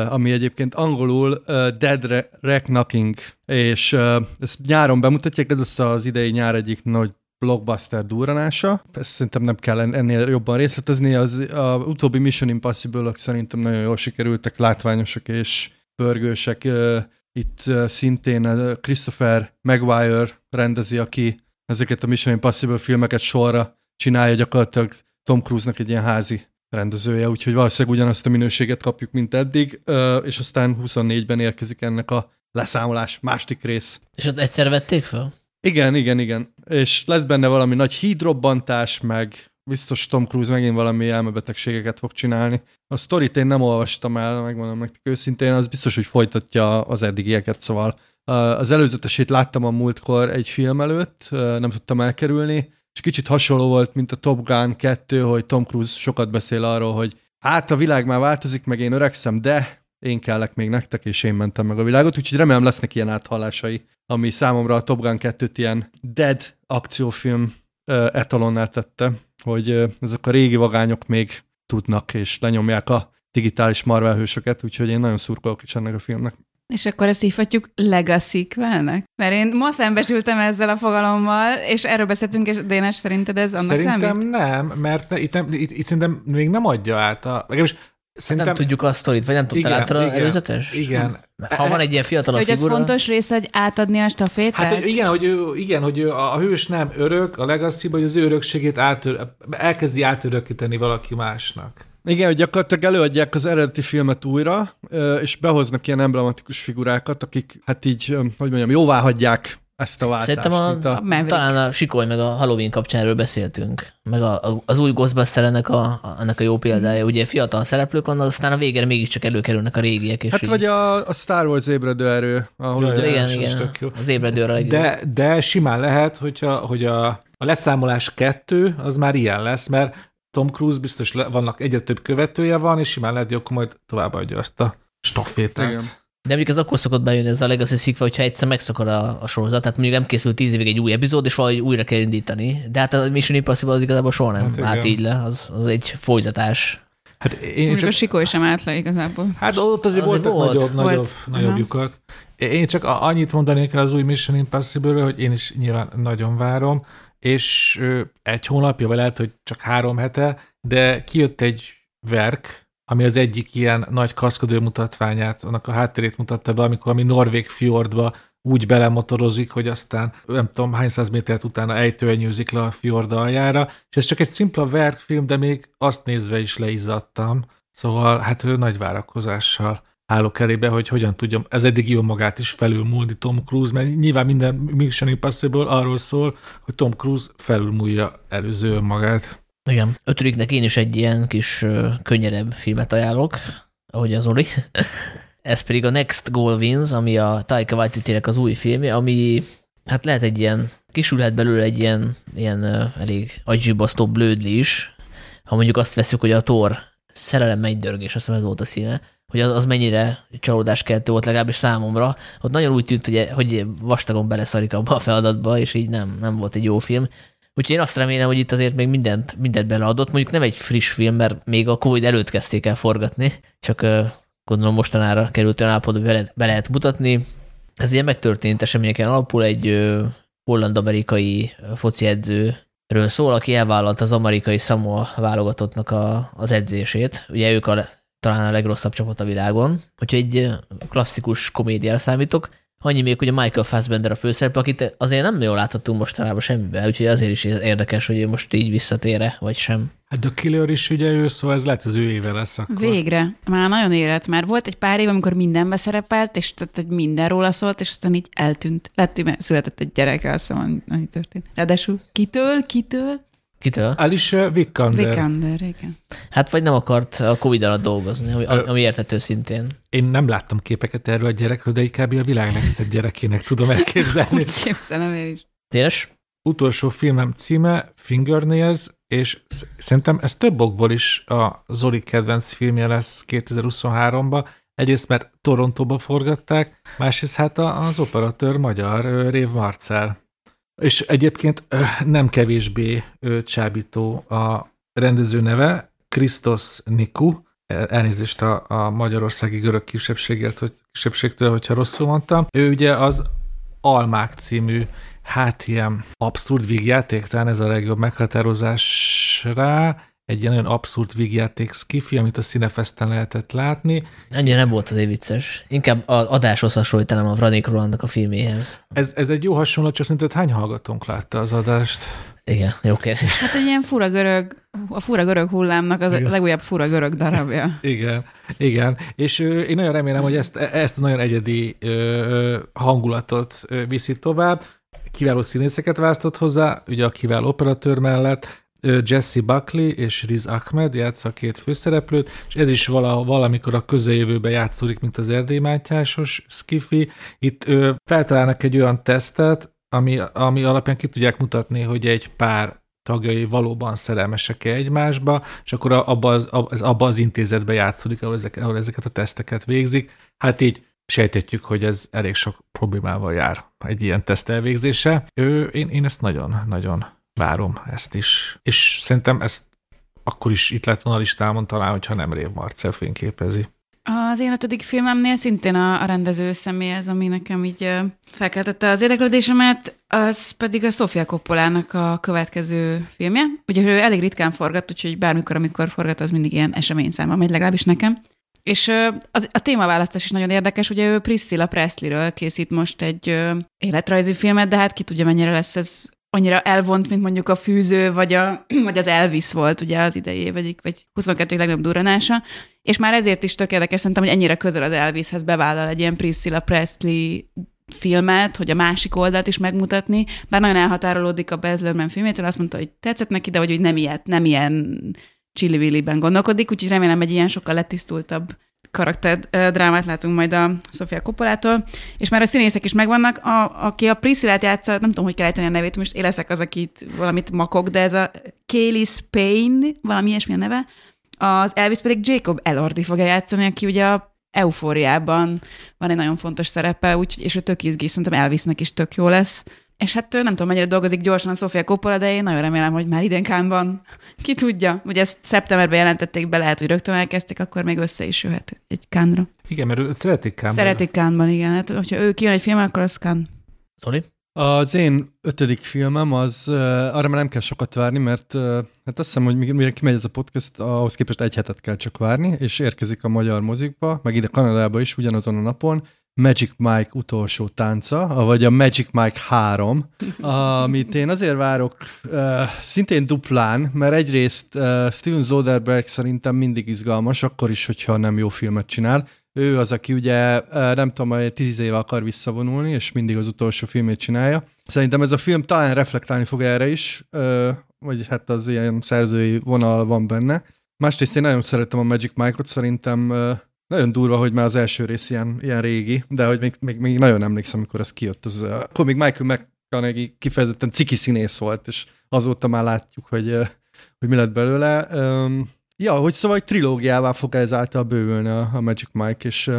Ami egyébként angolul Dead Reckoning, és ezt nyáron bemutatják, ez lesz az idei nyár egyik nagy blockbuster durranása. Ezt szerintem nem kell ennél jobban részletezni. Az a utóbbi Mission Impossible-ok szerintem nagyon jól sikerültek, látványosak és pörgősek. Itt szintén Christopher Maguire rendezi, aki ezeket a Mission Impossible filmeket sorra csinálja gyakorlatilag Tom Cruise-nak egy ilyen házi rendezője, úgyhogy valószínűleg ugyanazt a minőséget kapjuk, mint eddig, és aztán 24-ben érkezik ennek a leszámolás másik rész. És ott egyszer vették fel? Igen, igen, igen. És lesz benne valami nagy hídrobbantás, meg biztos Tom Cruise megint valami elmebetegségeket fog csinálni. A sztorit én nem olvastam el, megmondom nektek őszintén, az biztos, hogy folytatja az eddigieket, szóval az előzetesét láttam a múltkor egy film előtt, nem tudtam elkerülni, és kicsit hasonló volt, mint a Top Gun 2, hogy Tom Cruise sokat beszél arról, hogy hát a világ már változik, meg én öregszem, de én kellek még nektek, és én mentem meg a világot, úgyhogy remélem lesznek ilyen áthallásai, ami számomra a Top Gun 2-t ilyen dead akciófilm etalonnál tette, hogy ezek a régi vagányok még tudnak, és lenyomják a digitális Marvel hősöket, úgyhogy én nagyon szurkolok is ennek a filmnek. És akkor ezt hívhatjuk legacy -velnek? Mert én ma szembesültem ezzel a fogalommal, és erről beszéltünk, és Dénes, szerinted ez annak Szerintem számít? nem, mert ne, itt, nem, itt, itt szerintem még nem adja át a... Legalábbis szerintem... Nem tudjuk a sztorit, vagy nem tudtál igen, előzetes? Igen. Ha van egy ilyen fiatal Hogy ez figura, fontos része, hogy átadni a stafétát? Hát hogy igen, hogy, ő, igen, hogy ő, a, a hős nem örök, a legacy hogy az ő örökségét átör, elkezdi átörökíteni valaki másnak. Igen, hogy gyakorlatilag előadják az eredeti filmet újra, és behoznak ilyen emblematikus figurákat, akik hát így, hogy mondjam, jóvá hagyják ezt a váltást. Szerintem a, a... Maverick. talán a Sikoly meg a Halloween kapcsán erről beszéltünk. Meg a, a, az új Ghostbuster ennek a, a, ennek a jó példája. Ugye fiatal szereplők vannak, aztán a végére mégiscsak előkerülnek a régiek. És Hát így- vagy a, a Star Wars ébredő erő, ahol Jaj, ugye... igen, az igen, tök jó. az ébredőre a legjobb. De, de simán lehet, hogyha, hogy a, a leszámolás kettő, az már ilyen lesz, mert Tom Cruise biztos le, vannak egyre több követője van, és simán lehet, hogy akkor majd továbbadja azt a stafétát. Igen. De mondjuk ez akkor szokott bejönni ez a Legacy szikva, hogyha egyszer megszakad a, a sorozat, tehát mondjuk nem készül tíz évig egy új epizód, és valahogy újra kell indítani. De hát a Mission Impossible az igazából soha nem Hát igen. át így le, az, az egy folytatás. Hát én Mondjuk csak a Sikoly sem állt le igazából. Hát ott azért, Azért voltak volt. nagyobb, Volt. nagyobb, nagyobb Aha. lyukak. Én csak a- annyit mondanék el az új Mission impossible hogy én is nyilván nagyon várom, és egy hónapja, vagy lehet, hogy csak három hete, de kijött egy verk, ami az egyik ilyen nagy kaszkadőr mutatványát, annak a hátterét mutatta be, amikor ami Norvég fjordba úgy belemotorozik, hogy aztán nem tudom hány száz métert utána ejtőenyőzik le a fjord aljára, és ez csak egy szimpla verkfilm, de még azt nézve is leizzadtam. Szóval hát ő nagy várakozással állok elébe, hogy hogyan tudjam ez eddig magát is felülmúlni Tom Cruise, mert nyilván minden Mission Impossible arról szól, hogy Tom Cruise felülmúlja előző önmagát. Igen. Ötödiknek én is egy ilyen kis ö, könnyedebb filmet ajánlok, ahogy az Oli. Ez pedig a Next Goal Wins, ami a Taika waititi az új filmje, ami hát lehet egy ilyen, kisülhet belőle egy ilyen, ilyen elég agybasztó blödli is, ha mondjuk azt veszük, hogy a Thor szerelem mennydörgés, azt hiszem ez volt a színe, hogy az, az mennyire csalódás keltő volt legalábbis számomra. Ott nagyon úgy tűnt, hogy, hogy vastagon beleszarik abba a feladatba, és így nem, nem volt egy jó film. Úgyhogy én azt remélem, hogy itt azért még mindent, mindent beleadott. Mondjuk nem egy friss film, mert még a Covid előtt kezdték el forgatni, csak gondolom mostanára került olyan állapotba, hogy be, lehet mutatni. Ez ilyen megtörtént eseményeken alapul egy holland-amerikai ö, edzőről szól, aki elvállalta az amerikai Samoa válogatottnak a, az edzését. Ugye ők a, talán a legrosszabb csapat a világon. Úgyhogy egy klasszikus komédiára számítok. Annyi még, hogy a Michael Fassbender a főszerep, akit azért nem jól láthatunk mostanában semmiben, úgyhogy azért is érdekes, hogy ő most így visszatére, vagy sem. Hát The Killer is ugye ő, szóval ez lehet az ő éve lesz akkor. Végre. Már nagyon élet. Már volt egy pár év, amikor mindenbe szerepelt, és tehát, hogy minden róla szólt, és aztán így eltűnt. Lett, született egy gyereke, azt hiszem, annyi történt. Ráadásul kitől, kitől? Kitől? Alicia Vikander. Vikander, igen. Hát vagy nem akart a Covid alatt dolgozni, ami, ami érthető szintén. Én nem láttam képeket erről a gyerekről, de így kb. a világ legszebb gyerekének tudom elképzelni. Úgy képzelem én is. Téres? utolsó filmem címe Fingernails, és sz- szerintem ez több okból is a Zoli kedvenc filmje lesz 2023-ban. Egyrészt, mert Torontóba forgatták, másrészt hát a- az operatőr magyar, Rév Marcel. És egyébként nem kevésbé csábító a rendező neve, Krisztos Niku, El- elnézést a, a magyarországi görög kisebbségért, hogy kisebbségtől, hogyha rosszul mondtam. Ő ugye az Almák című hát ilyen abszurd vígjáték, talán ez a legjobb meghatározás rá, egy ilyen nagyon abszurd vígjáték skifi, amit a Cinefesten lehetett látni. Annyira nem volt azért vicces. Inkább az adáshoz hasonlítanám a Vranék Rolandnak a filméhez. Ez, ez egy jó hasonlat, csak szerinted hány hallgatónk látta az adást? Igen, jó kérdés. Hát egy ilyen fura görög, a fura görög hullámnak az Igen. a legújabb fura görög darabja. Igen, igen. És ö, én nagyon remélem, hogy ezt, ezt a nagyon egyedi ö, hangulatot ö, viszi tovább. Kiváló színészeket választott hozzá, ugye a kiváló operatőr mellett, Jesse Buckley és Riz Ahmed játsza a két főszereplőt, és ez is vala, valamikor a közeljövőben játszódik, mint az Erdély Mátyásos Skiffy. Itt ö, feltalálnak egy olyan tesztet, ami, ami alapján ki tudják mutatni, hogy egy pár tagjai valóban szerelmesek-e egymásba, és akkor abba az, ab- az, abba az intézetbe játszódik, ahol, ezek, ahol ezeket a teszteket végzik. Hát így sejtetjük, hogy ez elég sok problémával jár egy ilyen teszt elvégzése. Ő, én, én ezt nagyon-nagyon várom ezt is. És szerintem ezt akkor is itt lett volna a listámon talán, hogyha nem Rév Marcel fényképezi. Az én ötödik filmemnél szintén a, a rendező személy az, ami nekem így felkeltette az érdeklődésemet, az pedig a Sofia Coppolának a következő filmje. Ugye ő elég ritkán forgat, úgyhogy bármikor, amikor forgat, az mindig ilyen eseményszámba megy, legalábbis nekem. És az, a témaválasztás is nagyon érdekes, ugye ő Priscilla Presley-ről készít most egy életrajzi filmet, de hát ki tudja, mennyire lesz ez annyira elvont, mint mondjuk a fűző, vagy, a, vagy az Elvis volt ugye az idei vagy, vagy 22. legnagyobb durranása, és már ezért is tök érdekes szerintem, hogy ennyire közel az Elvishez bevállal egy ilyen Priscilla Presley filmet, hogy a másik oldalt is megmutatni, bár nagyon elhatárolódik a Baz Luhrmann filmétől, azt mondta, hogy tetszett neki, de hogy, hogy nem ilyet, nem ilyen chili ben gondolkodik, úgyhogy remélem egy ilyen sokkal letisztultabb karakterdrámát látunk majd a Sofia Coppolától, és már a színészek is megvannak, a, aki a Priscillát játsza, nem tudom, hogy kell ejteni a nevét, most én leszek az, akit valamit makok, de ez a Kaylee Spain, valami ilyesmi a neve, az Elvis pedig Jacob Elordi fogja játszani, aki ugye a Eufóriában van egy nagyon fontos szerepe, úgy, és ő tök izgi, szerintem Elvisnek is tök jó lesz. És hát nem tudom, mennyire dolgozik gyorsan a Sofia Coppola, de én nagyon remélem, hogy már idén Kánban. Ki tudja. Ugye ezt szeptemberben jelentették be, lehet, hogy rögtön elkezdték, akkor még össze is jöhet egy Kánra. Igen, mert őt szeretik Kánban. Szeretik Kánban, igen. Hát, hogyha ő kijön egy film, akkor az Kán. Zoli? Az én ötödik filmem, az uh, arra már nem kell sokat várni, mert uh, hát azt hiszem, hogy mire kimegy ez a podcast, ahhoz képest egy hetet kell csak várni, és érkezik a magyar mozikba, meg ide Kanadába is ugyanazon a napon, Magic Mike utolsó tánca, vagy a Magic Mike 3, amit én azért várok szintén duplán, mert egyrészt uh, Steven Soderbergh szerintem mindig izgalmas, akkor is, hogyha nem jó filmet csinál. Ő az, aki ugye uh, nem tudom, tíz éve akar visszavonulni, és mindig az utolsó filmét csinálja. Szerintem ez a film talán reflektálni fog erre is, uh, vagy hát az ilyen szerzői vonal van benne. Másrészt én nagyon szeretem a Magic Mike-ot, szerintem uh, nagyon durva, hogy már az első rész ilyen, ilyen régi, de hogy még, még, még nagyon emlékszem, amikor ez kijött. Az, akkor még Michael McConaughey kifejezetten ciki színész volt, és azóta már látjuk, hogy, hogy mi lett belőle. Ja, hogy szóval egy trilógiává fog ezáltal bővülni a, Magic Mike, és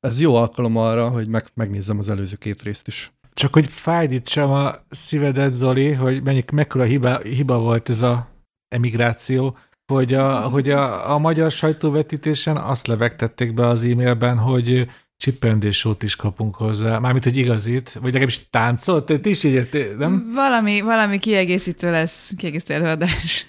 ez jó alkalom arra, hogy meg, megnézzem az előző két részt is. Csak hogy fájdítsam a szívedet, Zoli, hogy mennyi, mekkora hiba, hiba volt ez a emigráció, hogy a, hogy a, a magyar sajtóvetítésen azt levegtették be az e-mailben, hogy csippendésót is kapunk hozzá. Mármint, hogy igazít, vagy legalábbis táncolt, te is így értél, nem? Valami, valami kiegészítő lesz, kiegészítő előadás.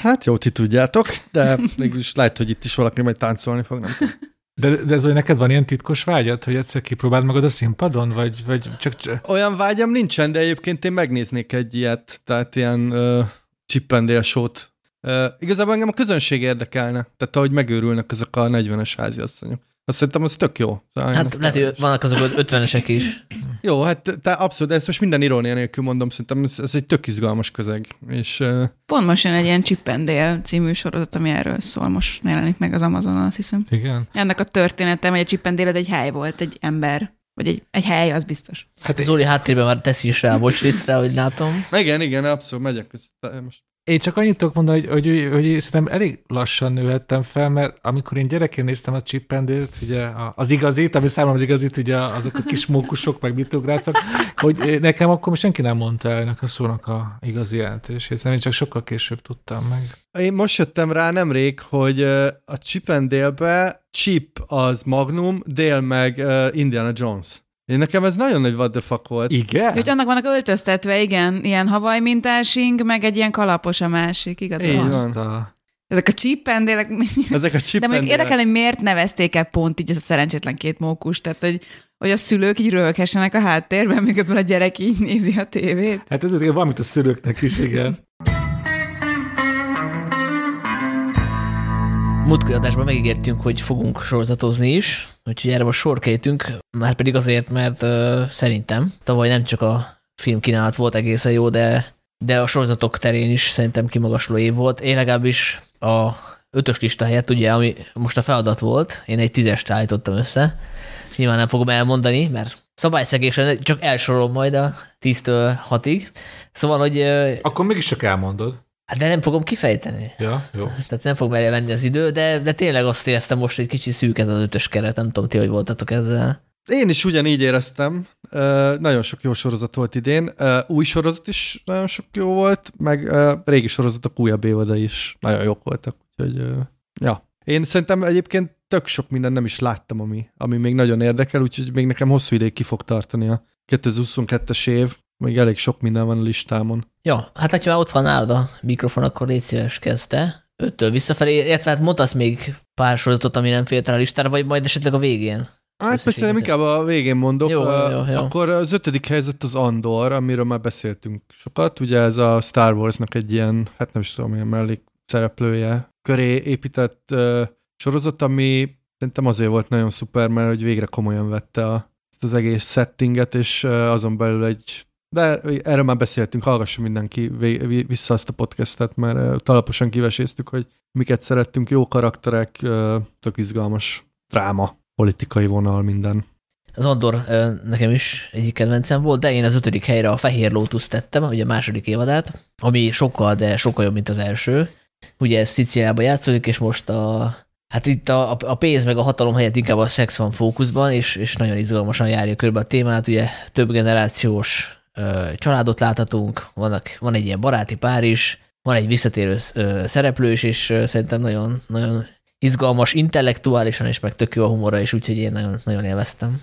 Hát jó, ti tudjátok, de mégis lehet, hogy itt is valaki majd táncolni fog, nem tudom. De, de ez, hogy neked van ilyen titkos vágyad, hogy egyszer kipróbáld magad a színpadon, vagy, vagy csak... Olyan vágyam nincsen, de egyébként én megnéznék egy ilyet, tehát ilyen uh, csippendélsót Uh, igazából engem a közönség érdekelne, tehát ahogy megőrülnek ezek a 40-es háziasszonyok. Azt szerintem az tök jó. Szóval hát lehet, hogy vannak azok 50-esek is. Jó, hát te abszolút, de ezt most minden irónia nélkül mondom, szerintem ez, ez egy tök izgalmas közeg. És, uh... Pont most jön egy ilyen Chippendale című sorozat, ami erről szól, most jelenik meg az Amazonon, azt hiszem. Igen. Ennek a története, hogy a Chippendale ez egy hely volt, egy ember, vagy egy, egy hely, az biztos. Hát Zoli háttérben már teszi is rá a watchlistre, hogy látom. Igen, igen, abszolút megyek. Most én csak annyit tudok mondani, hogy, hogy, hogy, hogy szerintem elég lassan nőhettem fel, mert amikor én gyerekén néztem a Chippendale-t, ugye az igazit, ami számomra az igazit, ugye azok a kis mókusok, meg mitugrászok, hogy nekem akkor senki nem mondta ennek a szónak a igazi jelentését, én csak sokkal később tudtam meg. Én most jöttem rá nemrég, hogy a Chippendale-be Chip az Magnum, Dale meg Indiana Jones. Én nekem ez nagyon nagy what the fuck volt. Igen? Hogy annak vannak öltöztetve, igen, ilyen havaj mintásing, meg egy ilyen kalapos a másik, igaz? Így van. A... Ezek a csípendélek. Ezek a De mondjuk érdekel, hogy miért nevezték el pont így ez a szerencsétlen két mókus, tehát hogy, hogy a szülők így röhöghessenek a háttérben, miközben a gyerek így nézi a tévét. Hát ez valamit a szülőknek is, igen. múltkori adásban megígértünk, hogy fogunk sorozatozni is, úgyhogy erre most sor kétünk, már pedig azért, mert uh, szerintem tavaly nem csak a filmkínálat volt egészen jó, de, de a sorozatok terén is szerintem kimagasló év volt. Én legalábbis a ötös lista helyett, ugye, ami most a feladat volt, én egy tízest állítottam össze. Nyilván nem fogom elmondani, mert szabályszegésen csak elsorolom majd a tíztől hatig. Szóval, hogy... Akkor mégis csak elmondod. Hát de nem fogom kifejteni. Ja, jó. Tehát nem fog merje venni az idő, de, de tényleg azt éreztem most, hogy kicsit szűk ez az ötös keret, nem tudom ti, hogy voltatok ezzel. Én is ugyanígy éreztem. Uh, nagyon sok jó sorozat volt idén. Uh, új sorozat is nagyon sok jó volt, meg uh, régi sorozatok újabb évada is nagyon jók voltak. Úgyhogy, ja. Én szerintem egyébként tök sok minden nem is láttam, ami, ami még nagyon érdekel, úgyhogy még nekem hosszú ideig ki fog tartani a 2022-es év, még elég sok minden van a listámon. Ja, hát ha már ott van nálad a mikrofon, akkor légy szíves kezdte. Öttől visszafelé, illetve hát mondasz még pár sorozatot, ami nem félt a listára, vagy majd esetleg a végén. Hát persze nem inkább a végén mondok. Jó, jó, jó. Akkor az ötödik helyzet az Andor, amiről már beszéltünk sokat. Ugye ez a Star Warsnak egy ilyen, hát nem is tudom, ilyen mellék szereplője köré épített uh, sorozat, ami szerintem azért volt nagyon szuper, mert hogy végre komolyan vette a, ezt az egész settinget, és uh, azon belül egy de erről már beszéltünk, hallgassa mindenki vissza azt a podcastet, mert talaposan kiveséztük, hogy miket szerettünk, jó karakterek, tök izgalmas dráma politikai vonal, minden. Az Andor nekem is egyik kedvencem volt, de én az ötödik helyre a Fehér Lótusz tettem, ugye a második évadát, ami sokkal, de sokkal jobb, mint az első. Ugye ez Sziciliában játszódik, és most a Hát itt a, a pénz meg a hatalom helyett inkább a szex van fókuszban, és, és nagyon izgalmasan járja körbe a témát. Ugye több generációs családot láthatunk, vannak, van egy ilyen baráti pár is, van egy visszatérő szereplő is, és szerintem nagyon, nagyon izgalmas intellektuálisan, és meg tök jó a humora is, úgyhogy én nagyon, nagyon élveztem.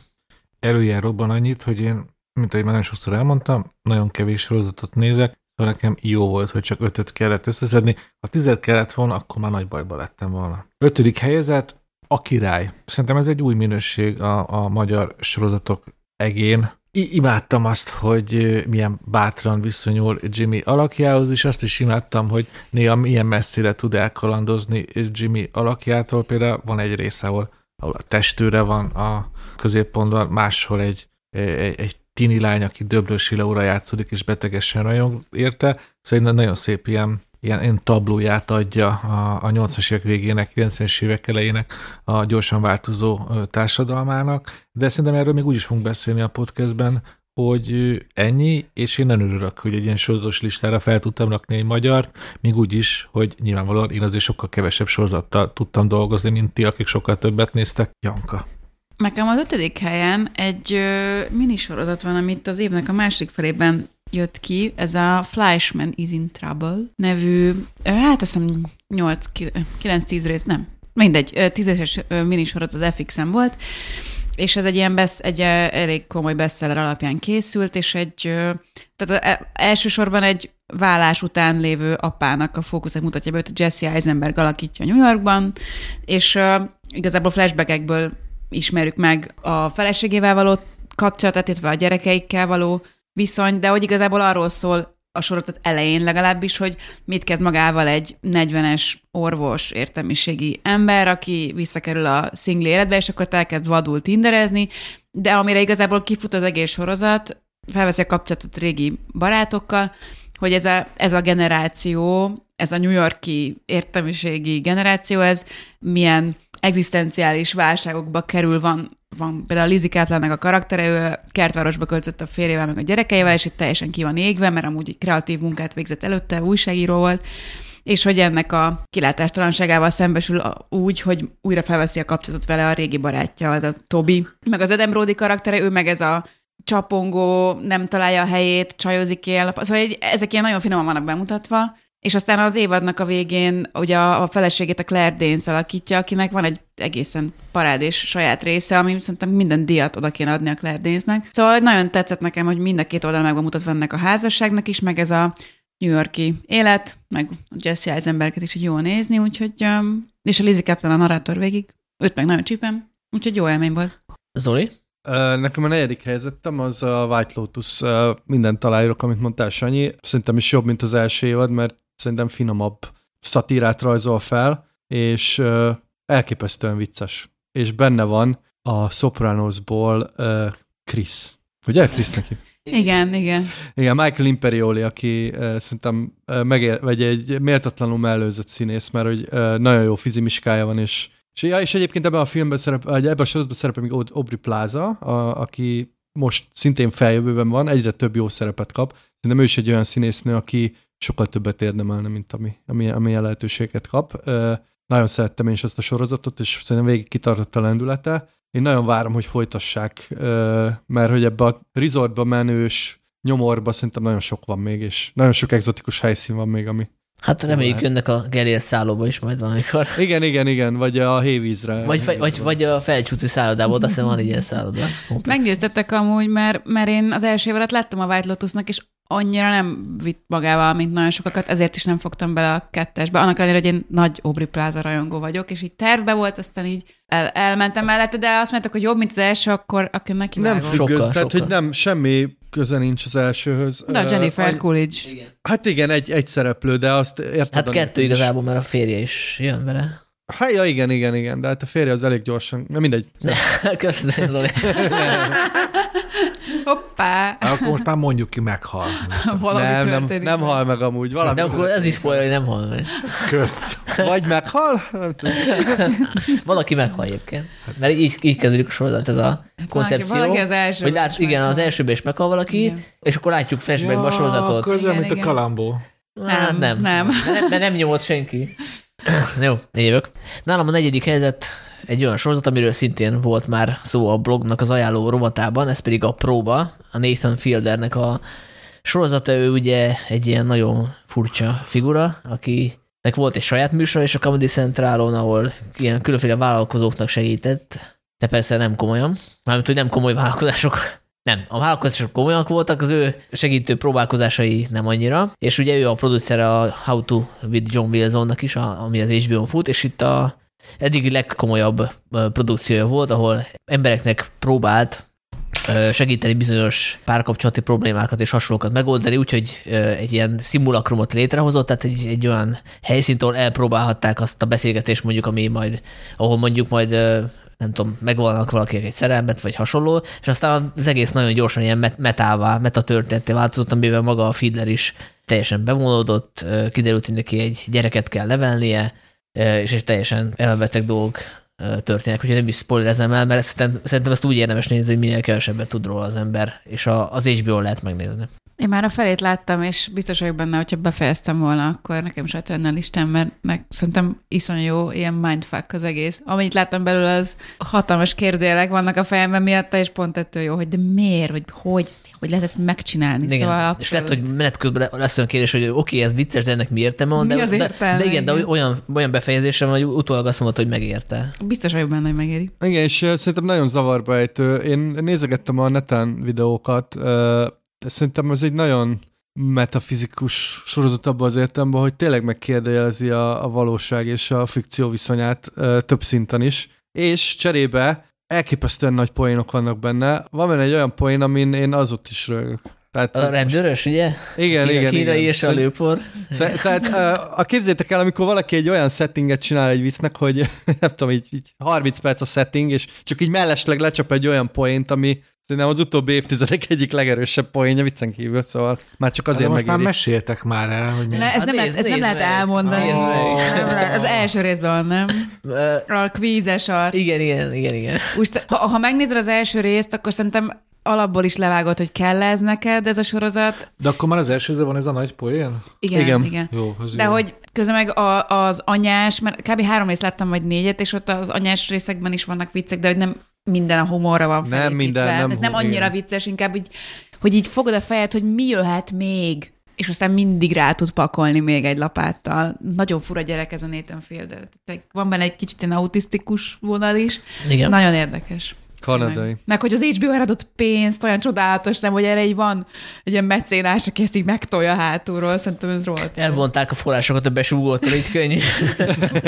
Előjáróban annyit, hogy én, mint ahogy már nagyon sokszor elmondtam, nagyon kevés sorozatot nézek, szóval nekem jó volt, hogy csak ötöt kellett összeszedni. Ha tizet kellett volna, akkor már nagy bajba lettem volna. Ötödik helyezett, a király. Szerintem ez egy új minőség a, a magyar sorozatok egén imádtam azt, hogy milyen bátran viszonyul Jimmy alakjához, és azt is imádtam, hogy néha milyen messzire tud elkalandozni Jimmy alakjától. Például van egy rész, ahol, ahol a testőre van a középpontban, máshol egy, egy, egy tini lány, aki Döbrösi Laura játszódik, és betegesen rajong érte. Szóval nagyon szép ilyen ilyen, ilyen tablóját adja a, a 80-as évek végének, 90-es évek elejének a gyorsan változó társadalmának, de szerintem erről még úgy is fogunk beszélni a podcastben, hogy ennyi, és én nem örülök, hogy egy ilyen sorozatos listára fel tudtam rakni egy magyart, még úgy is, hogy nyilvánvalóan én azért sokkal kevesebb sorozattal tudtam dolgozni, mint ti, akik sokkal többet néztek. Janka. Nekem az ötödik helyen egy ö, minisorozat van, amit az évnek a másik felében jött ki, ez a Fleischman is in Trouble nevű, hát azt hiszem 9-10 rész, nem, mindegy, 10 minisorot az FX-en volt, és ez egy ilyen besz, egy elég komoly bestseller alapján készült, és egy, tehát e, elsősorban egy vállás után lévő apának a fókuszát mutatja be, hogy Jesse Eisenberg alakítja New Yorkban, és uh, igazából flashbackekből ismerjük meg a feleségével való kapcsolatát, illetve a gyerekeikkel való viszony, de hogy igazából arról szól a sorozat elején legalábbis, hogy mit kezd magával egy 40-es orvos értelmiségi ember, aki visszakerül a szingli életbe, és akkor elkezd vadul tinderezni, de amire igazából kifut az egész sorozat, felveszi a kapcsolatot régi barátokkal, hogy ez a, ez a generáció, ez a New Yorki értelmiségi generáció, ez milyen egzisztenciális válságokba kerül, van van például Lizzie Kaplannek a karaktere, ő kertvárosba költött a férjével, meg a gyerekeivel, és itt teljesen ki van égve, mert amúgy egy kreatív munkát végzett előtte, újságíró volt, és hogy ennek a kilátástalanságával szembesül úgy, hogy újra felveszi a kapcsolatot vele a régi barátja, az a Tobi. Meg az Adam Brody karaktere, ő meg ez a csapongó, nem találja a helyét, csajozik él. Szóval ezek ilyen nagyon finoman vannak bemutatva, és aztán az évadnak a végén ugye a feleségét a Claire Danes alakítja, akinek van egy egészen parádés saját része, ami szerintem minden diat oda kéne adni a Claire Danesnek. Szóval nagyon tetszett nekem, hogy mind a két oldal meg van mutatva ennek a házasságnak is, meg ez a New Yorki élet, meg a Jesse Eisenberget is így jól nézni, úgyhogy, um, és a Lizzie Captain a narrátor végig, őt meg nagyon csípem, úgyhogy jó élmény volt. Zoli? Nekem a negyedik helyzetem az a White Lotus, minden találjuk, amit mondtál, Sanyi. Szerintem is jobb, mint az első évad, mert szerintem finomabb szatírát rajzol fel, és elképesztően vicces. És benne van a Sopranosból uh, Chris. Ugye Chris neki? Igen, igen. Igen, Michael Imperioli, aki uh, szerintem uh, megér, vagy egy méltatlanul mellőzött színész, mert hogy uh, nagyon jó fizimiskája van, és, és, ja, és egyébként ebben a filmben szerepel, vagy ebben a sorozatban szerepel még Aubrey Plaza, a, aki most szintén feljövőben van, egyre több jó szerepet kap. Szerintem ő is egy olyan színésznő, aki sokkal többet érdemelne, mint ami, ami, ami lehetőséget kap. Nagyon szerettem én is ezt a sorozatot, és szerintem végig kitartott a lendülete. Én nagyon várom, hogy folytassák, mert hogy ebbe a resortba menős nyomorba szerintem nagyon sok van még, és nagyon sok egzotikus helyszín van még, ami Hát reméljük Hát. jönnek a Gerél szállóba is majd valamikor. Igen, igen, igen, vagy a hévízre. Vagy, fe, vagy, vagy a felcsúci szállodából, ott azt hiszem van egy ilyen szálloda. Meggyőztettek amúgy, mert, mert én az első év alatt láttam a White Lotusnak, és annyira nem vitt magával, mint nagyon sokakat, ezért is nem fogtam bele a kettesbe. Annak ellenére, hogy én nagy Aubrey Plaza rajongó vagyok, és így tervbe volt, aztán így el, elmentem mellette, de azt mondták, hogy jobb, mint az első, akkor, akkor neki Nem függöz, Sokkal, tehát sokkal. hogy nem, semmi köze nincs az elsőhöz. De a Jennifer a- Coolidge. Igen. Hát igen, egy, egy szereplő, de azt érted. Hát kettő is. igazából, mert a férje is jön vele. Hát ja, igen, igen, igen, de hát a férje az elég gyorsan, na mindegy. Köszönöm, Zoli. Hoppá! Akkor most már mondjuk ki, meghal. Valami nem, nem, nem hal meg amúgy. Valami De akkor ez is spoiler, hogy nem hal meg. Kösz. Vagy meghal? Nem tudom. Valaki meghal egyébként. Mert így, így kezdődik a sorozat, ez a koncepció. valaki az első. hogy lát, igen, az elsőben is meghal valaki, Igen. és akkor látjuk flashbackbe a sorozatot. Akkor olyan, Igen, mint a kalambó. Nem, nem. nem. De nem, de nem nyomolt senki. Jó, jövök. Nálam a negyedik helyzet egy olyan sorozat, amiről szintén volt már szó a blognak az ajánló rovatában, ez pedig a Próba, a Nathan Fieldernek a sorozata, ő ugye egy ilyen nagyon furcsa figura, akinek volt egy saját műsor, és a Comedy Centralon, ahol ilyen különféle vállalkozóknak segített, de persze nem komolyan, mármint, hogy nem komoly vállalkozások. Nem, a vállalkozások komolyak voltak, az ő segítő próbálkozásai nem annyira, és ugye ő a producere a How to with John Wilsonnak is, ami az HBO-n fut, és itt a eddigi legkomolyabb produkciója volt, ahol embereknek próbált segíteni bizonyos párkapcsolati problémákat és hasonlókat megoldani, úgyhogy egy ilyen szimulakrumot létrehozott, tehát egy, egy olyan helyszínt, ahol elpróbálhatták azt a beszélgetést mondjuk, ami majd, ahol mondjuk majd nem tudom, megvannak valakinek egy szerelmet, vagy hasonló, és aztán az egész nagyon gyorsan ilyen met- metává, metatörténetté változott, amiben maga a Fiedler is teljesen bevonódott, kiderült, hogy neki egy gyereket kell nevelnie, és egy teljesen elmebeteg dolgok történnek, úgyhogy nem is spoilerezem el, mert szerintem, szerintem ezt úgy érdemes nézni, hogy minél kevesebbet tud róla az ember, és a, az HBO-n lehet megnézni. Én már a felét láttam, és biztos vagyok benne, hogyha befejeztem volna, akkor nekem is ott lenne a listám, mert meg szerintem iszonyú jó, ilyen mindfuck az egész. Amennyit láttam belőle, az hatalmas kérdőjelek vannak a fejemben miatta, és pont ettől jó, hogy de miért, vagy hogy, hogy lehet ezt megcsinálni. Igen. Szóval és lehet, abszolút. hogy menet közben lesz olyan kérdés, hogy oké, okay, ez vicces, de ennek mi értelme van, Mi de, az de, értelme, de, igen, de igen. olyan, olyan befejezése van, hogy utólag azt mondod, hogy megérte. Biztos vagyok benne, hogy megéri. Igen, és szerintem nagyon zavarba ejtő. Én nézegettem a neten videókat, de szerintem ez egy nagyon metafizikus sorozat abban az értelemben, hogy tényleg megkérdőjelezi a, a valóság és a fikció viszonyát ö, több szinten is. És cserébe elképesztően nagy poénok vannak benne. Van benne egy olyan poén, amin én azot is rögök. Tehát, A rendőrös, ugye? igen, igen, kínai igen. és a lőpor. Tehát a képzétek el, amikor valaki egy olyan settinget csinál egy visznek, hogy nem tudom, így, így 30 perc a setting, és csak így mellesleg lecsap egy olyan poént, ami szerintem az utóbbi évtizedek egyik legerősebb poénja viccen kívül, szóval már csak Azért azért most már meséltek már el, hogy mi. Ne, ez nem, nézd, lehet, ez nem lehet meg. elmondani. Meg. Nem lehet. Az első részben van, nem? A kvízes arc. igen, igen, igen, igen. Úgy, ha, ha megnézed az első részt, akkor szerintem alapból is levágod, hogy kell ez neked ez a sorozat. De akkor már az elsőző van ez a nagy poén? Igen, Igen. igen. igen. Jó, az De jó. hogy közben meg a, az anyás, mert kb. három részt láttam, vagy négyet, és ott az anyás részekben is vannak viccek, de hogy nem minden a humorra van Nem felépítve. minden, nem Ez nem hum- annyira igen. vicces, inkább így, hogy így fogod a fejed, hogy mi jöhet még, és aztán mindig rá tud pakolni még egy lapáttal. Nagyon fura gyerek ez a Nathan Fielder. Tehát Van benne egy kicsit ilyen autisztikus vonal is. igen. Nagyon érdekes. Kanadai. Meg hogy az HBO adott pénzt, olyan csodálatos, nem, hogy erre így van egy ilyen mecénás, aki ezt így megtolja hátulról, szerintem ez rohadt. Elvonták a forrásokat a besúgótól, így könnyű.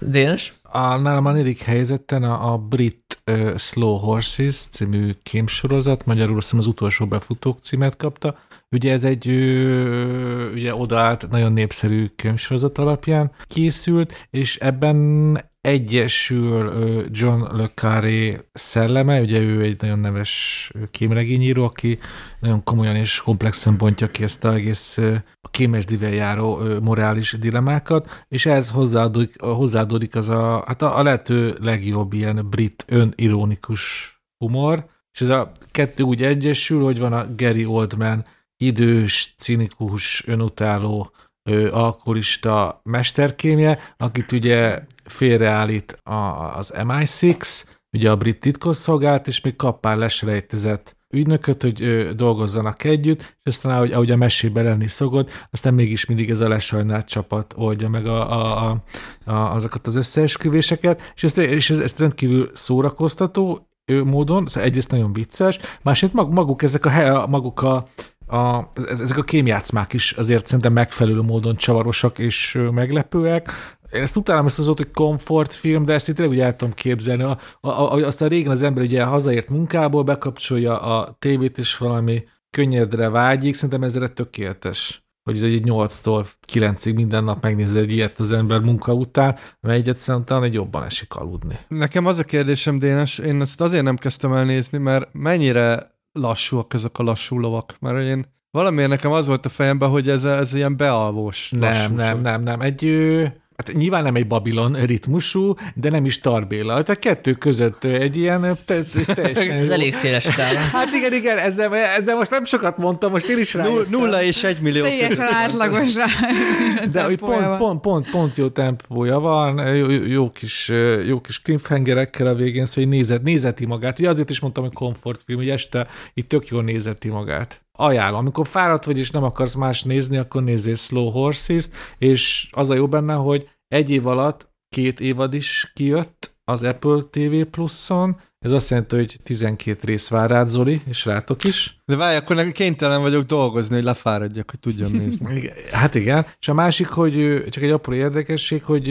Dénes? A, nálam a negyedik helyzeten a, a brit uh, Slow Horses című kémsorozat, magyarul azt az utolsó befutók címet kapta. Ugye ez egy ö, ugye odaállt nagyon népszerű könyvsorozat alapján készült, és ebben egyesül John Le Carré szelleme, ugye ő egy nagyon neves kémregényíró, aki nagyon komolyan és komplexen bontja ki ezt a egész a kémesdivel járó morális dilemákat, és ehhez hozzáadódik, hozzáadódik az a, hát a, a lehető legjobb ilyen brit önironikus humor, és ez a kettő úgy egyesül, hogy van a Gary Oldman idős, cinikus, önutáló, ö, alkoholista mesterkémje, akit ugye félreállít a, az MI6, ugye a brit titkosszolgálat, és még kap pár leselejtezett ügynököt, hogy ö, dolgozzanak együtt, és aztán ahogy, ahogy a mesében lenni szokott, aztán mégis mindig ez a lesajnált csapat oldja meg a, a, a, a, azokat az összeesküvéseket, és, ezt, és ez, ezt rendkívül szórakoztató módon, szóval egyrészt nagyon vicces, másrészt mag, maguk ezek a, maguk a, a, ezek a kémjátszmák is azért szerintem megfelelő módon csavarosak és meglepőek. Én ezt utálom ezt az volt, hogy komfortfilm, de ezt itt tényleg úgy el tudom képzelni. A, a, a, aztán régen az ember ugye hazaért munkából, bekapcsolja a tévét, és valami könnyedre vágyik. Szerintem ez erre tökéletes hogy egy 8-tól 9-ig minden nap megnézze egy ilyet az ember munka után, mert egyet szerintem egy jobban esik aludni. Nekem az a kérdésem, Dénes, én ezt azért nem kezdtem el nézni, mert mennyire lassúak ezek a lassú lovak, mert én valamiért nekem az volt a fejemben, hogy ez, ez ilyen bealvós Nem, lassúság. nem, nem, nem. Egy, hát nyilván nem egy Babilon ritmusú, de nem is Tarbéla. Tehát kettő között egy ilyen te, te, teljesen... Ez elég széles. Hát igen, igen, ezzel, ezzel most nem sokat mondtam, most én is rá. Null, nulla és egy millió. Teljesen átlagos rá. De hogy pont, pont, pont, pont jó tempója van, jó, jó- kis, jó kis cliffhangerekkel a végén, szóval nézet, nézeti magát. Ugye azért is mondtam, hogy komfortfilm, hogy este itt tök jól nézeti magát. Ajánlom, amikor fáradt vagy és nem akarsz más nézni, akkor nézzél Slow Horses-t, és az a jó benne, hogy egy év alatt két évad is kijött az Apple TV Plus-on, ez azt jelenti, hogy 12 rész vár rád, Zoli, és rátok is. De várj, akkor nekem kénytelen vagyok dolgozni, hogy lefáradjak, hogy tudjam nézni. Hát igen, és a másik, hogy csak egy apró érdekesség, hogy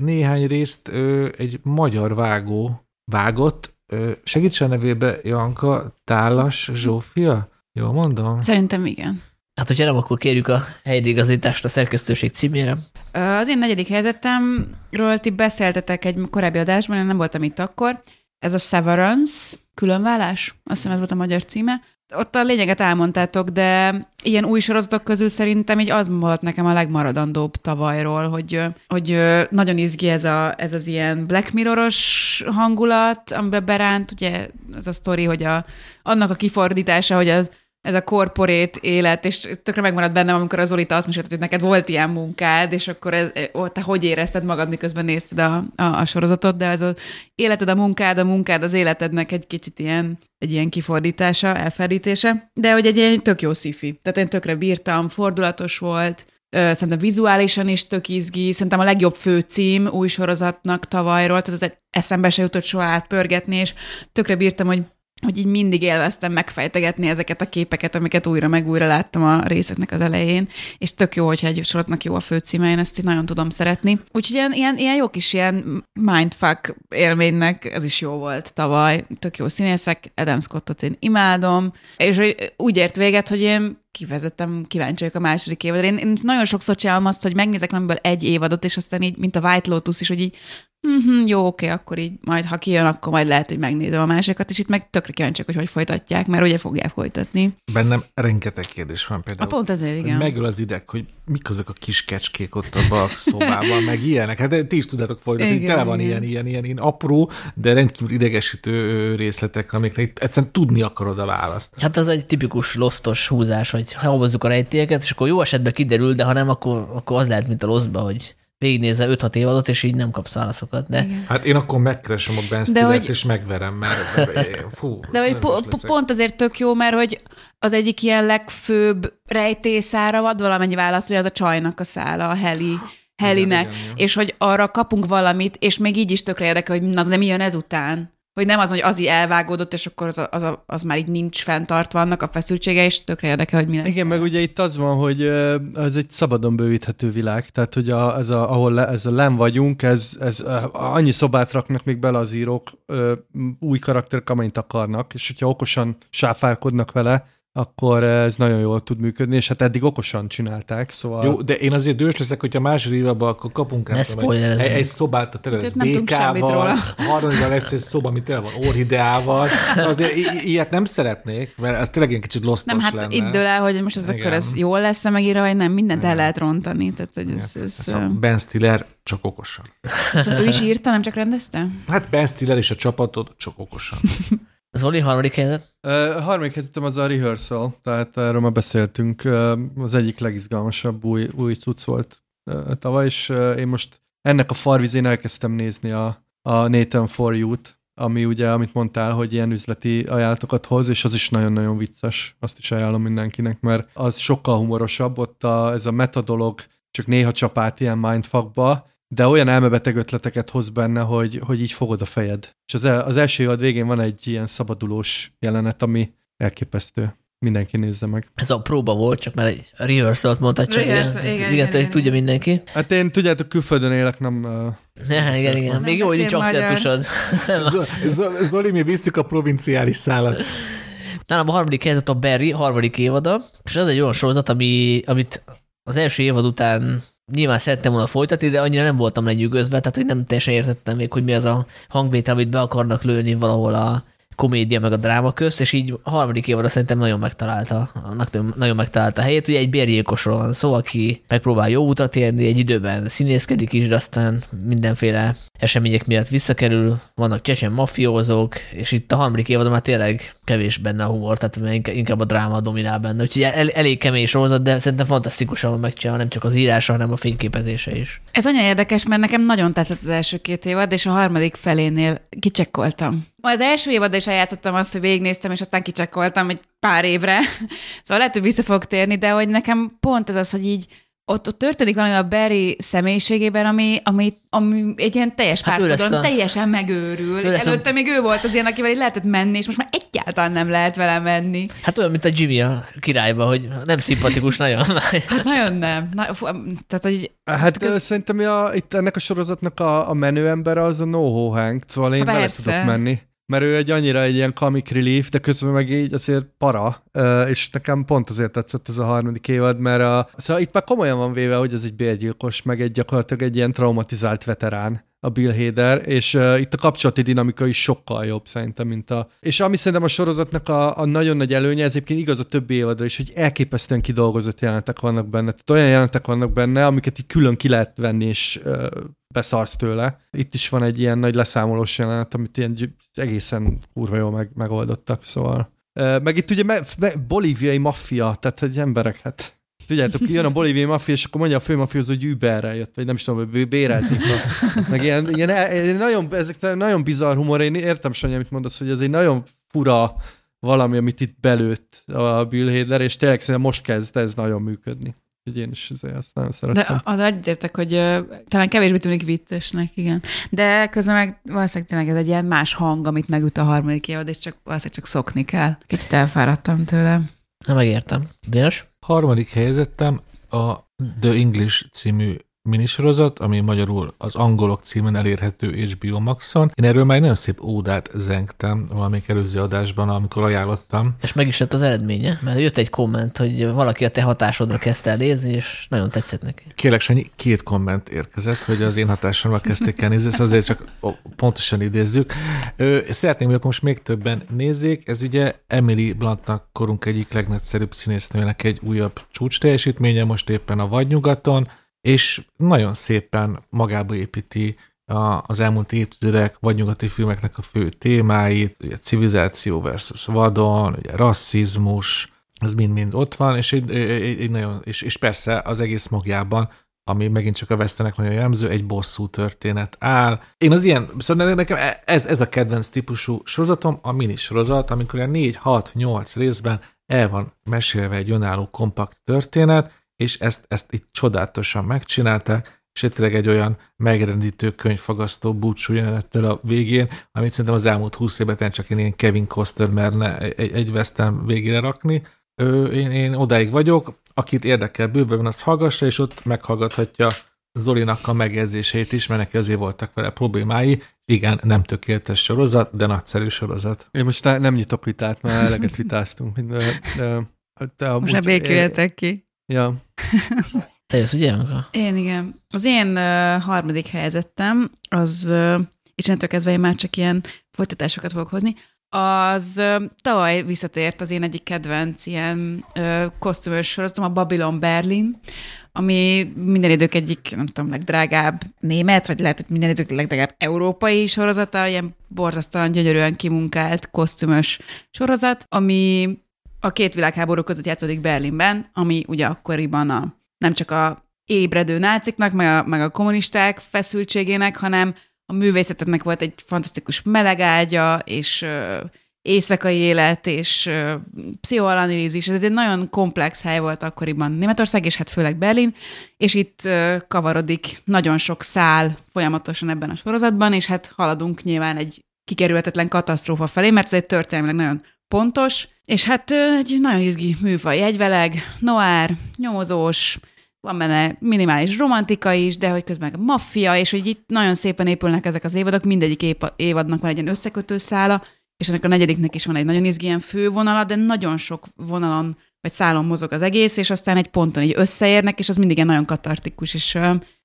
néhány részt egy magyar vágó vágott, Ö, segíts a nevébe, Janka, Tálas, Zsófia? Jól mondom? Szerintem igen. Hát, hogyha nem, akkor kérjük a helyigazítást a szerkesztőség címére. Az én negyedik helyzetemről ti beszéltetek egy korábbi adásban, én nem voltam itt akkor. Ez a Severance, különvállás, azt hiszem ez volt a magyar címe. Ott a lényeget elmondtátok, de ilyen új sorozatok közül szerintem így az volt nekem a legmaradandóbb tavalyról, hogy, hogy nagyon izgi ez, a, ez az ilyen Black Mirroros hangulat, amiben beránt, ugye az a sztori, hogy a, annak a kifordítása, hogy az ez a korporét élet, és tökre megmaradt bennem, amikor az Zolita azt mesélte, hogy neked volt ilyen munkád, és akkor ez, ó, te hogy érezted magad, miközben nézted a, a, a sorozatot, de ez az életed a munkád, a munkád az életednek egy kicsit ilyen, egy ilyen kifordítása, elferdítése, de hogy egy ilyen tök jó sci Tehát én tökre bírtam, fordulatos volt, Szerintem vizuálisan is tök izgi, szerintem a legjobb főcím új sorozatnak tavalyról, tehát ez egy eszembe se jutott soha átpörgetni, és tökre bírtam, hogy hogy így mindig élveztem megfejtegetni ezeket a képeket, amiket újra meg újra láttam a részeknek az elején, és tök jó, hogyha egy sorozatnak jó a főcíme, én ezt így nagyon tudom szeretni. Úgyhogy ilyen, ilyen, ilyen jó kis ilyen mindfuck élménynek ez is jó volt tavaly. Tök jó színészek, Adam Scottot én imádom, és úgy ért véget, hogy én kifejezetten kíváncsi vagyok a második évadra. Én, én nagyon sokszor csinálom azt, hogy megnézek valamiből egy évadot, és aztán így, mint a White Lotus is, hogy így mm-hmm, jó, oké, akkor így majd, ha kijön, akkor majd lehet, hogy megnézem a másikat, és itt meg tökre kíváncsiak, hogy hogy folytatják, mert ugye fogják folytatni. Bennem rengeteg kérdés van A például. pont ezért, igen. Megöl az ideg, hogy mik azok a kis kecskék ott a bal szobában, meg ilyenek. Hát ti is tudjátok folytatni, Igen, tele van igen. ilyen, ilyen, ilyen, ilyen apró, de rendkívül idegesítő részletek, amikre itt egyszerűen tudni akarod a választ. Hát az egy tipikus losztos húzás, hogy habozzuk a rejtélyeket, és akkor jó esetben kiderül, de ha nem, akkor, akkor az lehet, mint a loszba, hogy végignézze 5-6 évadot, és így nem kapsz válaszokat. De Igen. Hát én akkor megkeresem a Ben Stillert, hogy- és megverem, mert fú, De hogy po- po- pont azért tök jó, mert hogy az egyik ilyen legfőbb rejtészára vad valamennyi válasz, hogy az a csajnak a szála, a Heli, Helinek, igen, igen. és hogy arra kapunk valamit, és még így is tökre érdekel, hogy na, de mi jön ezután? Hogy nem az, hogy az így elvágódott, és akkor az, az, az már így nincs fenntartva annak a feszültsége, és tökre érdekel, hogy mi lesz. Igen, meg ugye itt az van, hogy ez egy szabadon bővíthető világ, tehát hogy a, ez a, ahol le, ez a len vagyunk, ez, ez annyi szobát raknak még bele az írók, új karakterek, amennyit akarnak, és hogyha okosan sáfárkodnak vele, akkor ez nagyon jól tud működni, és hát eddig okosan csinálták, szóval... Jó, de én azért dős leszek, hogyha a második évadban, akkor kapunk tudom, egy, egy, szobát, a tele lesz békával, a harmadikban lesz egy szoba, ami tele van orhideával. Szóval azért i- i- ilyet nem szeretnék, mert ez tényleg egy kicsit losztos Nem, hát lenne. itt dől el, hogy most ez Igen. akkor ez jól lesz-e megírva, vagy nem, mindent el Igen. lehet rontani. Tehát, hogy ez, ez, Ez a Ben Stiller csak okosan. ez, ő is írta, nem csak rendezte? Hát Ben Stiller és a csapatod csak okosan. Zoli, harmadik helyzet? A harmadik helyzetem az a rehearsal, tehát erről már beszéltünk, az egyik legizgalmasabb új, új cucc volt tavaly, és én most ennek a farvizén elkezdtem nézni a, a Nathan For You-t, ami ugye, amit mondtál, hogy ilyen üzleti ajánlatokat hoz, és az is nagyon-nagyon vicces. Azt is ajánlom mindenkinek, mert az sokkal humorosabb, ott a, ez a metodolog csak néha csapát ilyen mindfuckba, de olyan elmebeteg ötleteket hoz benne, hogy, hogy így fogod a fejed. És az, el, az első évad végén van egy ilyen szabadulós jelenet, ami elképesztő. Mindenki nézze meg. Ez a próba volt, csak már egy rehearsal-t mondtad, csak Rehearsal, igen, igen, igen, igen, igen, tudja igen. mindenki. Hát én, tudjátok, külföldön élek, nem... Uh, Ja, igen, igen. Nem Még jó, hogy nincs akcentusod. Zoli, mi visszük a provinciális szállat. Nálam a harmadik helyzet a Barry, harmadik évada, és ez egy olyan sorozat, ami, amit az első évad után nyilván szerettem volna folytatni, de annyira nem voltam lenyűgözve, tehát hogy nem teljesen értettem még, hogy mi az a hangvétel, amit be akarnak lőni valahol a komédia meg a dráma közt, és így a harmadik évadra szerintem nagyon megtalálta, annak nagyon- megtalálta a helyét. Ugye egy bérgyilkosról van szó, aki megpróbál jó útra térni, egy időben színészkedik is, de aztán mindenféle események miatt visszakerül, vannak csecsen mafiózók, és itt a harmadik évadon már tényleg kevés benne a humor, tehát inkább- a dráma dominál benne. Úgyhogy el, elég kemény sorozat, de szerintem fantasztikusan van megcsinálva, nem csak az írása, hanem a fényképezése is. Ez annyira érdekes, mert nekem nagyon tetszett az első két évad, és a harmadik felénél kicsekkoltam. Az első évad is eljátszottam azt, hogy végignéztem, és aztán kicsekkoltam egy pár évre. Szóval lehet, hogy vissza fog térni, de hogy nekem pont ez az, hogy így ott, ott történik valami a Barry személyiségében, ami, ami, ami egy ilyen teljes Hát a- teljesen megőrül, és lesz a- előtte még ő volt az ilyen, akivel így lehetett menni, és most már egyáltalán nem lehet vele menni. Hát olyan, mint a Jimmy a királyba, hogy nem szimpatikus nagyon. Hát nagyon nem. Na, fú, tehát, hogy hát uh, szerintem a, itt ennek a sorozatnak a, a menő ember az a Noho Hank, szóval én vele tudok menni. Mert ő egy annyira egy ilyen comic relief, de közben meg így azért para, és nekem pont azért tetszett ez a harmadik évad, mert a, szóval itt már komolyan van véve, hogy ez egy bérgyilkos, meg egy gyakorlatilag egy ilyen traumatizált veterán, a Bill Hader, és uh, itt a kapcsolati dinamika is sokkal jobb szerintem, mint a... És ami szerintem a sorozatnak a, a nagyon nagy előnye, ez egyébként igaz a többi évadra is, hogy elképesztően kidolgozott jelenetek vannak benne. Tehát olyan jelenetek vannak benne, amiket így külön ki lehet venni, és uh, beszarsz tőle. Itt is van egy ilyen nagy leszámolós jelenet, amit ilyen egészen kurva jól meg, megoldottak, szóval. Meg itt ugye me, me, bolíviai maffia, tehát hogy emberek, hát Tudjátok, jön a bolíviai maffia, és akkor mondja a főmafiózó, hogy Uberrel jött, vagy nem is tudom, hogy bérelték. Meg ilyen, ilyen, ilyen nagyon, ezek nagyon bizarr humor, én értem Sanyi, amit mondasz, hogy ez egy nagyon fura valami, amit itt belőtt a Bill Hader, és tényleg szerintem most kezd ez nagyon működni. Úgyhogy én is azt nagyon szeretem. De az egyértek, hogy ö, talán kevésbé tűnik viccesnek, igen. De közben meg valószínűleg tényleg ez egy ilyen más hang, amit megüt a harmadik évad, és csak valószínűleg csak szokni kell. Kicsit elfáradtam tőle. Nem megértem. Dénes? Harmadik helyezettem a The English című minisorozat, ami magyarul az angolok címen elérhető HBO Maxon. Én erről már egy nagyon szép ódát zengtem valamelyik előző adásban, amikor ajánlottam. És meg is lett az eredménye, mert jött egy komment, hogy valaki a te hatásodra kezdte el nézni, és nagyon tetszett neki. Kérlek, Sanyi, két komment érkezett, hogy az én hatásommal kezdték el nézni, szóval azért csak pontosan idézzük. Szeretném, hogy akkor most még többen nézzék. Ez ugye Emily Bluntnak korunk egyik legnagyszerűbb színésznőjének egy újabb csúcs teljesítménye, most éppen a Vadnyugaton, és nagyon szépen magába építi a, az elmúlt évtizedek vadnyugati filmeknek a fő témáit, ugye civilizáció versus vadon, ugye rasszizmus, ez mind-mind ott van, és, egy, egy, egy nagyon, és, és persze az egész magjában ami megint csak a Westenek nagyon jellemző, egy bosszú történet áll. Én az ilyen, szóval nekem ez, ez a kedvenc típusú sorozatom, a mini sorozat, amikor ilyen 4, 6, 8 részben el van mesélve egy önálló kompakt történet, és ezt, ezt itt csodálatosan megcsinálták, és itt tényleg egy olyan megrendítő, könyvfagasztó búcsú jelenettel a végén, amit szerintem az elmúlt 20 évben csak én ilyen Kevin Costner merne egy, egy Western végére rakni. Ö, én, én odáig vagyok, akit érdekel bőven, azt hallgassa, és ott meghallgathatja Zolinak a megjegyzéseit is, mert neki azért voltak vele problémái. Igen, nem tökéletes sorozat, de nagyszerű sorozat. Én most ne- nem nyitok vitát, mert eleget vitáztunk. De, de, de amúgy- Most ne béküljetek ki. Ja. Te jössz, ugye, Anka? Én igen. Az én uh, harmadik helyezettem, az, uh, és innentől kezdve én már csak ilyen folytatásokat fogok hozni, az uh, tavaly visszatért az én egyik kedvenc ilyen uh, kosztümös sorozatom, a Babylon Berlin, ami minden idők egyik, nem tudom, legdrágább német, vagy lehet, hogy minden idők legdrágább európai sorozata, ilyen borzasztóan gyönyörűen kimunkált kosztümös sorozat, ami a két világháború között játszódik Berlinben, ami ugye akkoriban a, nem csak a ébredő náciknak, meg a, meg a kommunisták feszültségének, hanem a művészetetnek volt egy fantasztikus melegágya, és ö, éjszakai élet, és ö, pszichoanalízis. Ez egy nagyon komplex hely volt akkoriban Németország, és hát főleg Berlin, és itt ö, kavarodik nagyon sok szál folyamatosan ebben a sorozatban, és hát haladunk nyilván egy kikerülhetetlen katasztrófa felé, mert ez egy történelmileg nagyon pontos, és hát egy nagyon izgi műfaj, egyveleg, noir, nyomozós, van benne minimális romantika is, de hogy közben a maffia, és hogy itt nagyon szépen épülnek ezek az évadok, mindegyik épa, évadnak van egy ilyen összekötő szála, és ennek a negyediknek is van egy nagyon izgi ilyen fővonala, de nagyon sok vonalon vagy szálon mozog az egész, és aztán egy ponton így összeérnek, és az mindig nagyon katartikus, és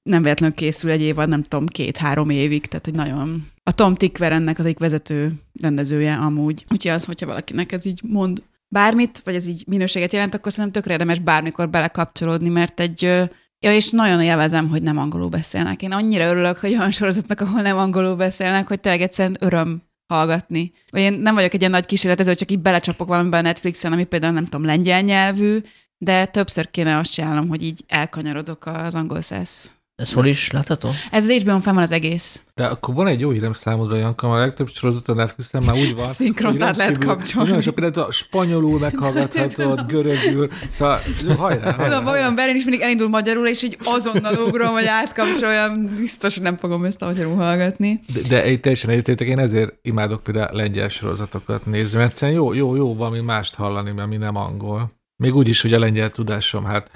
nem véletlenül készül egy évad, nem tudom, két-három évig, tehát hogy nagyon... A Tom Tickver ennek az egyik vezető rendezője amúgy. Úgyhogy az, hogyha valakinek ez így mond bármit, vagy ez így minőséget jelent, akkor szerintem tökre érdemes bármikor belekapcsolódni, mert egy Ja, és nagyon élvezem, hogy nem angolul beszélnek. Én annyira örülök, hogy olyan sorozatnak, ahol nem angolul beszélnek, hogy tényleg egyszerűen öröm hallgatni. Vagy én nem vagyok egy ilyen nagy kísérletező, csak így belecsapok valamiben a Netflixen, ami például nem tudom, lengyel nyelvű, de többször kéne azt csinálnom, hogy így elkanyarodok az angol száz. Ez hol is látható? Ez az HBO-n fenn van az egész. De akkor van egy jó hírem számodra, Janka, a legtöbb sorozat a Netflixen már úgy van. Szinkront át lehet kapcsolni. Nagyon sok például a spanyolul meghallgathatod, görögül, szóval hajrá, hajrá. Tudom, olyan Berin is mindig elindul magyarul, és így azonnal ugrom, hogy átkapcsoljam. Biztos, hogy nem fogom ezt a magyarul hallgatni. De, de egy teljesen egyetértek, én ezért imádok például lengyel sorozatokat nézni, mert egyszerűen jó, jó, jó valami mást hallani, ami nem angol. Még úgy is, hogy a lengyel tudásom, hát,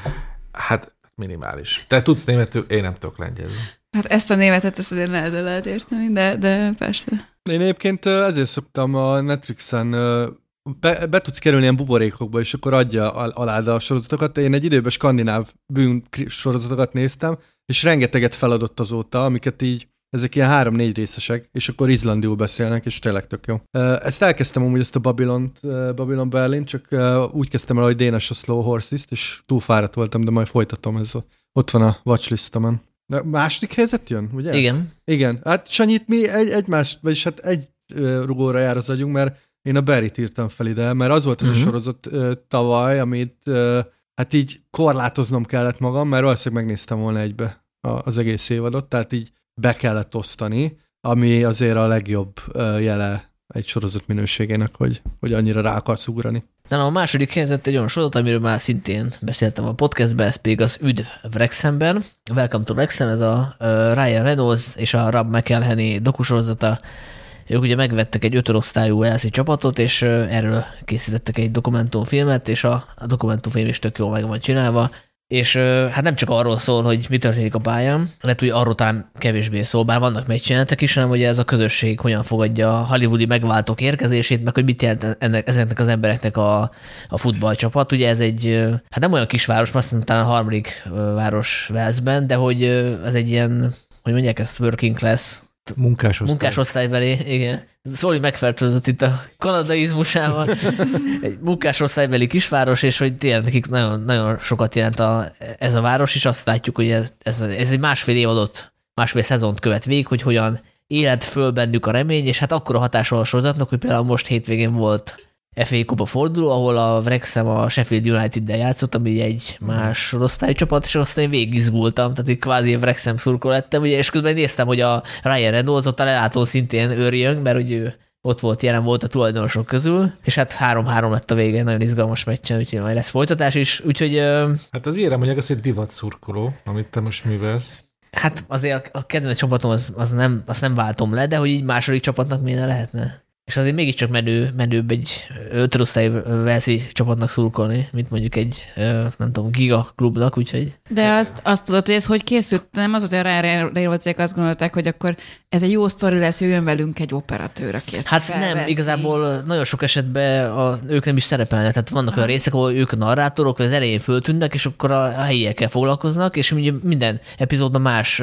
hát minimális. Te tudsz németül, én nem tudok lengyelül. Hát ezt a németet, ezt azért lehet, lehet érteni, de, de persze. Én egyébként ezért szoktam a Netflixen be, be tudsz kerülni ilyen buborékokba, és akkor adja al- alád a sorozatokat. Én egy időben skandináv bűn sorozatokat néztem, és rengeteget feladott azóta, amiket így ezek ilyen három-négy részesek, és akkor izlandiul beszélnek, és tényleg tök jó. Ezt elkezdtem amúgy ezt a Babylon, Babylon Berlin, csak úgy kezdtem el, hogy Dénes a Slow Horses-t, és túl fáradt voltam, de majd folytatom ez a, ott van a watchlistomon. De második helyzet jön, ugye? Igen. Igen, hát Sanyit mi egy, egymást, vagyis hát egy rugóra jár az agyunk, mert én a Berry-t írtam fel ide, mert az volt az Mhm. a sorozat ö, tavaly, amit ö, hát így korlátoznom kellett magam, mert valószínűleg megnéztem volna egybe az egész évadot, tehát így be kellett osztani, ami azért a legjobb jele egy sorozat minőségének, hogy, hogy annyira rá akarsz ugrani. De a második helyzet egy olyan sorozat, amiről már szintén beszéltem a podcastben, ez pedig az Üdv Wrexhamben. Welcome to Wrexham, ez a Ryan Reynolds és a Rob McElhenney dokusorozata. Ők ugye megvettek egy ötödosztályú LC csapatot, és erről készítettek egy dokumentumfilmet, és a, a dokumentumfilm is tök jól meg van csinálva. És hát nem csak arról szól, hogy mi történik a pályán, lehet, hogy arról talán kevésbé szól, bár vannak meccsjelenetek is, hanem hogy ez a közösség hogyan fogadja a hollywoodi megváltók érkezését, meg hogy mit jelent ennek, ezeknek az embereknek a, a futballcsapat. Ugye ez egy, hát nem olyan kisváros, mert aztán talán a harmadik város Velszben, de hogy ez egy ilyen, hogy mondják ezt, working class, Munkás osztály. munkásosztálybeli, igen. Szóli megfertőzött itt a kanadaizmusával. Egy munkásosztálybeli kisváros, és hogy tényleg nekik nagyon, nagyon sokat jelent a, ez a város, és azt látjuk, hogy ez, ez, ez egy másfél évadot, másfél szezont követ végig, hogy hogyan élet föl bennük a remény, és hát akkor a hatása a sorozatnak, hogy például most hétvégén volt FA Kupa forduló, ahol a Wrexham a Sheffield United-del játszott, ami egy más osztályú csapat, és aztán én végig izgultam, tehát itt kvázi Wrexham szurkol lettem, ugye, és közben néztem, hogy a Ryan Reynolds ott a lelátón szintén őrjön, mert hogy ő ott volt, jelen volt a tulajdonosok közül, és hát 3-3 lett a vége, nagyon izgalmas meccsen, úgyhogy majd lesz folytatás is, úgyhogy Hát az írem, hogy ez egy divat szurkoló, amit te most művelsz. hát azért a kedvenc csapatom az, az nem, azt nem váltom le, de hogy így második csapatnak miért ne lehetne? És azért mégiscsak menő, menőbb egy ötödosztály Velszi csapatnak szurkolni, mint mondjuk egy, nem tudom, giga klubnak, úgyhogy De azt, azt tudod, hogy ez hogy készült? Nem az, hogy a Reynolds azt gondolták, hogy akkor ez egy jó sztori lesz, jöjjön velünk egy operatőr, aki ezt Hát felveszi. nem, igazából nagyon sok esetben a, ők nem is szerepelnek, tehát vannak olyan részek, ahol ők a narrátorok, az elején föltűnnek, és akkor a, helyiekkel foglalkoznak, és ugye minden epizódban más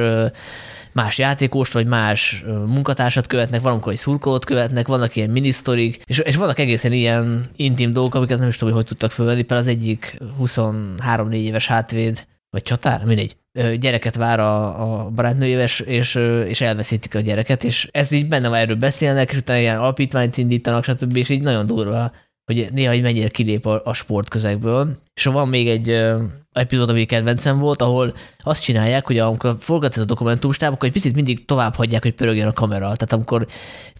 más játékost, vagy más munkatársat követnek, valamikor egy szurkolót követnek, vannak ilyen minisztorik, és, és vannak egészen ilyen intim dolgok, amiket nem is tudom, hogy hogy tudtak fölvenni. Például az egyik 23-4 éves hátvéd, vagy csatár, mindegy, gyereket vár a, a barátnőjéves, és, és elveszítik a gyereket, és ez így benne van, erről beszélnek, és utána ilyen alapítványt indítanak, stb. És így nagyon durva hogy néha így mennyire kilép a, a sportközegből. És van még egy ö, epizód, ami kedvencem volt, ahol azt csinálják, hogy amikor forgatsz a dokumentumstáb, akkor egy picit mindig tovább hagyják, hogy pörögjön a kamera. Tehát amikor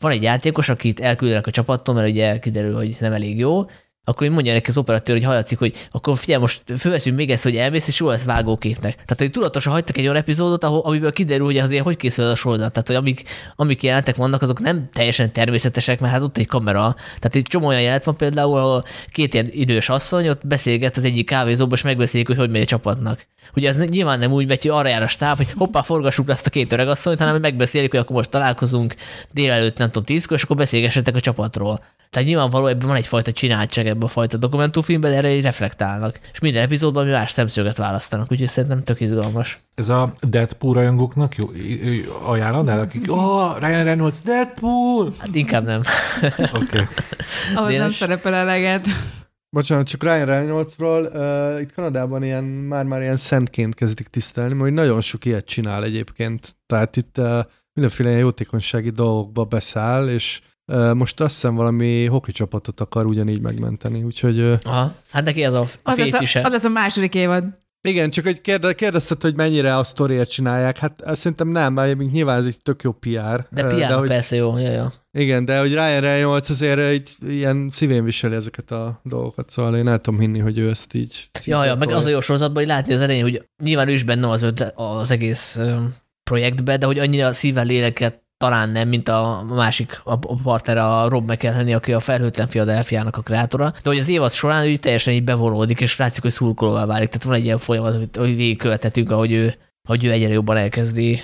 van egy játékos, akit elküldenek a csapattól, mert ugye kiderül, hogy nem elég jó, akkor én mondja neki az operatőr, hogy hallatszik, hogy akkor figyelj, most fölveszünk még ezt, hogy elmész, és jó lesz vágóképnek. Tehát, hogy tudatosan hagytak egy olyan epizódot, ahol, amiből kiderül, hogy azért hogy készül a sorozat. Tehát, hogy amik, amik jelentek vannak, azok nem teljesen természetesek, mert hát ott egy kamera. Tehát egy csomó olyan jelent van például, ahol két ilyen idős asszony ott beszélget az egyik kávézóban, és megbeszélik, hogy hogy megy a csapatnak. Ugye ez nyilván nem úgy megy, hogy arra jár a stáb, hogy hoppá, forgassuk ezt a két öreg asszonyt, hanem megbeszélik, hogy akkor most találkozunk délelőtt, nem tudom, tízkor, és akkor beszélgessetek a csapatról. Tehát nyilvánvaló, ebben van egyfajta csináltság ebben a fajta dokumentumfilmben, de erre így reflektálnak. És minden epizódban mi más szemszöget választanak, úgyhogy szerintem tök izgalmas. Ez a Deadpool rajongóknak jó, ajánlanál, akik, oh, Ryan Reynolds, Deadpool! Hát inkább nem. Oké. Okay. Ahhoz nem szerepel eleget. Bocsánat, csak Ryan Reynoldsról, uh, itt Kanadában ilyen, már-már ilyen szentként kezdik tisztelni, majd nagyon sok ilyet csinál egyébként. Tehát itt uh, mindenféle jótékonysági dolgokba beszáll, és uh, most azt hiszem valami hoki csapatot akar ugyanígy megmenteni, úgyhogy Aha. Hát neki az a Az lesz fétise. a, az lesz a második évad. igen, csak egy kérde, kérdezted, hogy mennyire a sztoriért csinálják, hát ezt szerintem nem, mert nyilván ez egy tök jó PR. De uh, piának hogy, persze jó, ja, ja. Igen, de hogy Ryan Reynolds azért így ilyen szívén viseli ezeket a dolgokat, szóval én el tudom hinni, hogy ő ezt így... Ja, ja, meg az a jó sorozatban, hogy látni az elején, hogy nyilván ő is benne az, ötlet, az egész projektbe, de hogy annyira szívvel léleket talán nem, mint a másik a partner, a Rob McElhenney, aki a Felhőtlen Philadelphia-nak a kreátora, de hogy az évad során ő teljesen így bevonódik, és látszik, hogy szurkolóvá válik. Tehát van egy ilyen folyamat, amit- hogy végigkövethetünk, ahogy ő, ahogy ő egyre jobban elkezdi,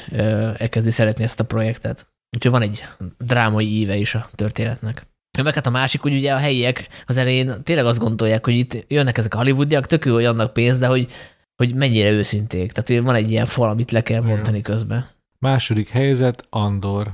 elkezdi szeretni ezt a projektet. Úgyhogy van egy drámai íve is a történetnek. Meg hát a másik, hogy ugye a helyiek az elején tényleg azt gondolják, hogy itt jönnek ezek a hollywoodiak, tök jó, hogy annak pénz, de hogy, hogy mennyire őszinték. Tehát hogy van egy ilyen fal, amit le kell bontani közben. Második helyzet, Andor.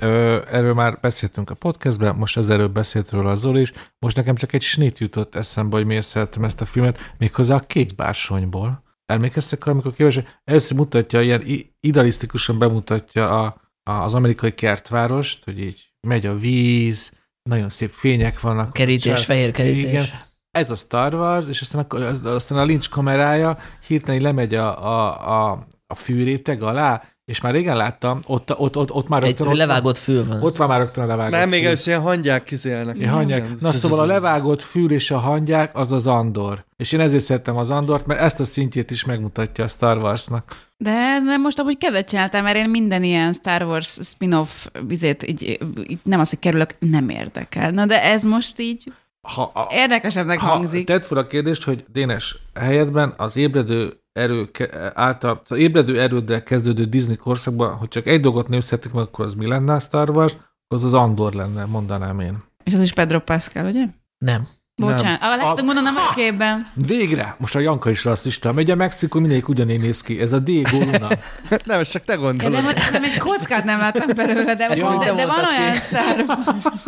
Ö, erről már beszéltünk a podcastben, most ezerről beszélt róla az Zoli is. Most nekem csak egy snit jutott eszembe, hogy miért szerettem ezt a filmet, méghozzá a kék bársonyból. Emlékeztek amikor kíváncsi, először mutatja, ilyen idealisztikusan bemutatja a, a, az amerikai kertvárost, hogy így megy a víz, nagyon szép fények vannak. Kerítés, Csá- fehér kerítés. Igen, ez a Star Wars, és aztán a, az- aztán a Lynch kamerája hirtelen lemegy a, a, a, a fűréteg alá, és már régen láttam, ott, ott, ott, ott már Egy rögtön, ott, levágott fül van. ott van már rögtön a levágott Nem, még fül. ez ilyen hangyák kizélnek. Ja, hangyák. Igen. Na szóval a levágott fül és a hangyák az az Andor. És én ezért szerettem az Andort, mert ezt a szintjét is megmutatja a Star Warsnak. De ez nem most amúgy kedvet csináltam, mert én minden ilyen Star Wars spin-off vizét így, így nem az, hogy kerülök, nem érdekel. Na de ez most így Ha, a, érdekesebbnek ha hangzik. tedd fel a kérdést, hogy Dénes, helyedben az ébredő erő által, az ébredő erőddel kezdődő Disney korszakban, hogy csak egy dolgot népszerűsítik meg, akkor az mi lenne a Star Wars? Az az Andor lenne, mondanám én. És az is Pedro Pascal, ugye? Nem. Bocsánat. Ah, A- lehetett mondanom a képben. Végre! Most a Janka is rasszista. Megy a Mexikó, mindegyik ugyanígy néz ki. Ez a Diego Luna. Nem, csak te De gondolod. nem, nem, egy kockát nem láttam belőle, de, Ja, de, de van olyan. Star Wars.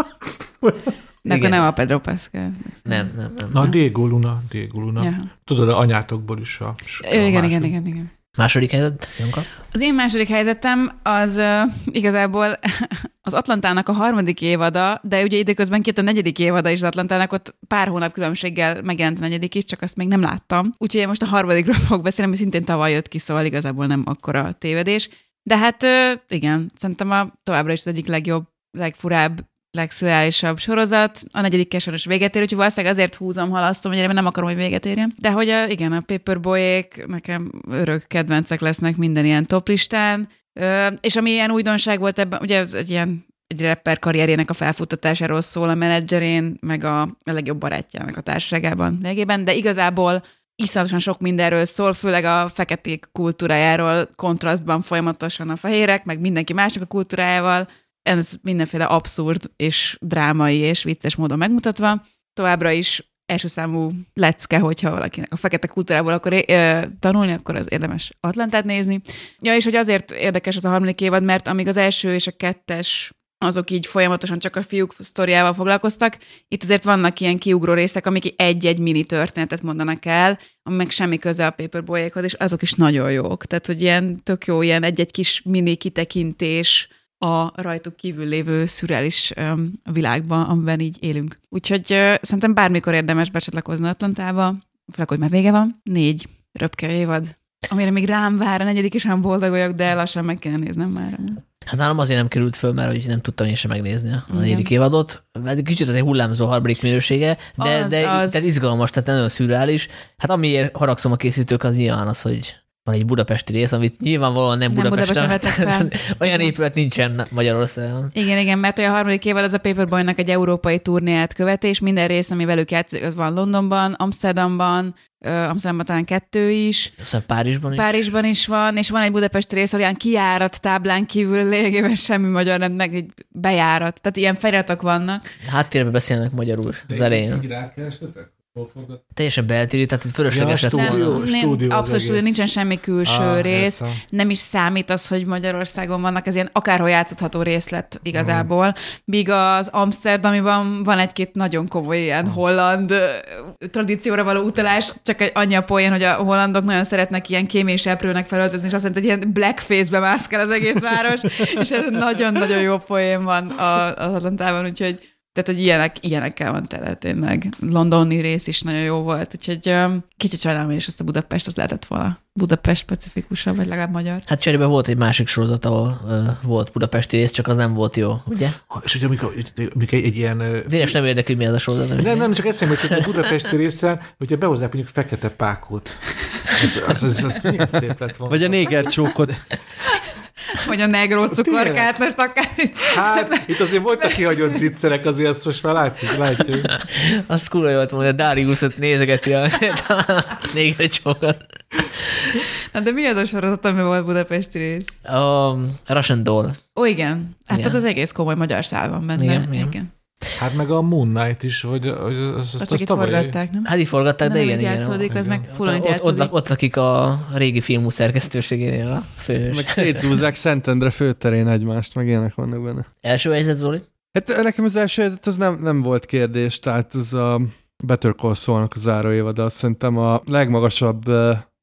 De akkor Igen. nem a Pedro Pascal. Nem, nem, nem. Na, Diego Luna, Diego Luna. Ja. Tudod, a anyátokból is a, a Igen, igen, igen, igen. Második helyzet, Janka? Az én második helyzetem az uh, igazából az Atlantának a harmadik évada, de ugye időközben két a negyedik évada is az Atlantának, ott pár hónap különbséggel megjelent a negyedik is, csak azt még nem láttam. Úgyhogy én most a harmadikról fogok beszélni, ami szintén tavaly jött ki, szóval igazából nem akkora tévedés. De hát uh, igen, szerintem a továbbra is az egyik legjobb, legfurább, legszürreálisabb sorozat. A negyedik sajnos véget ér, úgyhogy valószínűleg azért húzom, halasztom, hogy nem akarom, hogy véget érjen. De hogy a, igen, a Paperboyék nekem örök kedvencek lesznek minden ilyen toplistán. És ami ilyen újdonság volt ebben, ugye ez egy ilyen egy rapper karrierjének a felfuttatásáról szól a menedzserén, meg a, a legjobb barátjának a társaságában lényegében, de igazából iszonyatosan sok mindenről szól, főleg a feketék kultúrájáról kontrasztban folyamatosan a fehérek, meg mindenki másnak a kultúrájával, ez mindenféle abszurd és drámai és vicces módon megmutatva. Továbbra is első számú lecke, hogyha valakinek a fekete kultúrából akar ö, tanulni, akkor az érdemes Atlantát nézni. Ja, és hogy azért érdekes az a harmadik évad, mert amíg az első és a kettes azok így folyamatosan csak a fiúk sztoriával foglalkoztak. Itt azért vannak ilyen kiugró részek, amik egy-egy mini történetet mondanak el, ami meg semmi köze a paperboyékhoz, és azok is nagyon jók. Tehát, hogy ilyen tök jó, ilyen egy-egy kis mini kitekintés a rajtuk kívül lévő szürreális um, világba, amiben így élünk. Úgyhogy szerintem bármikor érdemes becsatlakozni Atlantába, főleg, hogy már vége van. Négy röpke évad, amire még rám vár, a negyedik is olyan boldog vagyok, de lassan meg kell néznem már. Hát nálam azért nem került föl, mert hogy nem tudtam én sem megnézni a negyedik évadot. Mert Kicsit azért hullámzó harmadik minősége, de, Az, de az. tehát izgalmas, tehát nagyon szürreális. Hát amiért haragszom a készítők, az nyilván az, hogy van egy budapesti rész, amit nyilvánvalóan nem, Nem Budapesten. Budapesten vettek fel. Olyan épület nincsen Magyarországon. Igen, igen, mert a harmadik évad az a Paperboynak egy európai turnéját követi, és minden rész, ami velük játszik, az van Londonban, Amsterdamban, ö, Amsterdamban talán kettő is, Aztán Párizsban is. Párizsban is van, és van egy budapesti rész, ilyen kiárat táblán kívül lényegében semmi magyar, nem meg egy bejárat. Tehát ilyen feliratok vannak. Háttérben beszélnek magyarul az elején. Így rákerestetek? Hol forgat? Teljesen beltéri, tehát itt fölösleges Ja, stúdió. volna. stúdió az abszolút stúdió, nincsen semmi külső Ah, rész. értem. Nem is számít az, hogy Magyarországon vannak, ez ilyen akárhol játszható részlet igazából. Míg az Amsterdamiban van egy-két nagyon komoly ilyen holland ö, tradícióra való utalás, csak egy annyi a poén, hogy a hollandok nagyon szeretnek ilyen kéméseprőnek felöltözni, és azt jelenti, hogy ilyen blackface-be mászkál az egész város, és ez nagyon-nagyon jó poén van az Atlantában, úgyhogy tehát, hogy ilyenek, ilyenekkel van tele tényleg. Londoni rész is nagyon jó volt, úgyhogy um, kicsit sajnálom én is azt a Budapest, az lehetett volna Budapest specifikusabb, vagy legalább magyar. Hát cserébe volt egy másik sorozat, ahol uh, volt budapesti rész, csak az nem volt jó, ugye? Ha, És hogy amikor, amikor egy, egy ilyen... ö, Dénes nem érdekel, mi az a sorozat. Nem, Nem, nem, csak eszembe, hogy a budapesti részen, hogyha behozzák mondjuk fekete pákót. Az, az, az, az milyen szép lett volna. Vagy a néger csókot. Vagy a negró cukorkát, most akár... Hát, itt azért voltak kihagyott zicserek, azért azt most már látszik, látjuk. Az kurva jó volt volna, Dariusot nézegeti a néger csókat. Na, de mi az a sorozat, ami volt budapesti rész? A Russian Doll. Ó, igen. Hát Igen. ott az egész komoly magyar szál van benne. Igen, Igen, igen. Hát meg a Moon Knight is, hogy, hogy az, az, Azt az csak itt tavaly- forgatták, nem? Hát így forgatták, de nem igen, igen. játszódik, az meg itt ott, ott, ott lakik a régi filmú szerkesztőségénél a főhős. Meg szétszúzzák Szentendre főterén egymást, meg ilyenek vannak benne. Első helyzet, Zoli? Hát nekem az első helyzet az nem, nem volt kérdés, tehát ez a Better Call Saul-nak a záróévad, azt szerintem a legmagasabb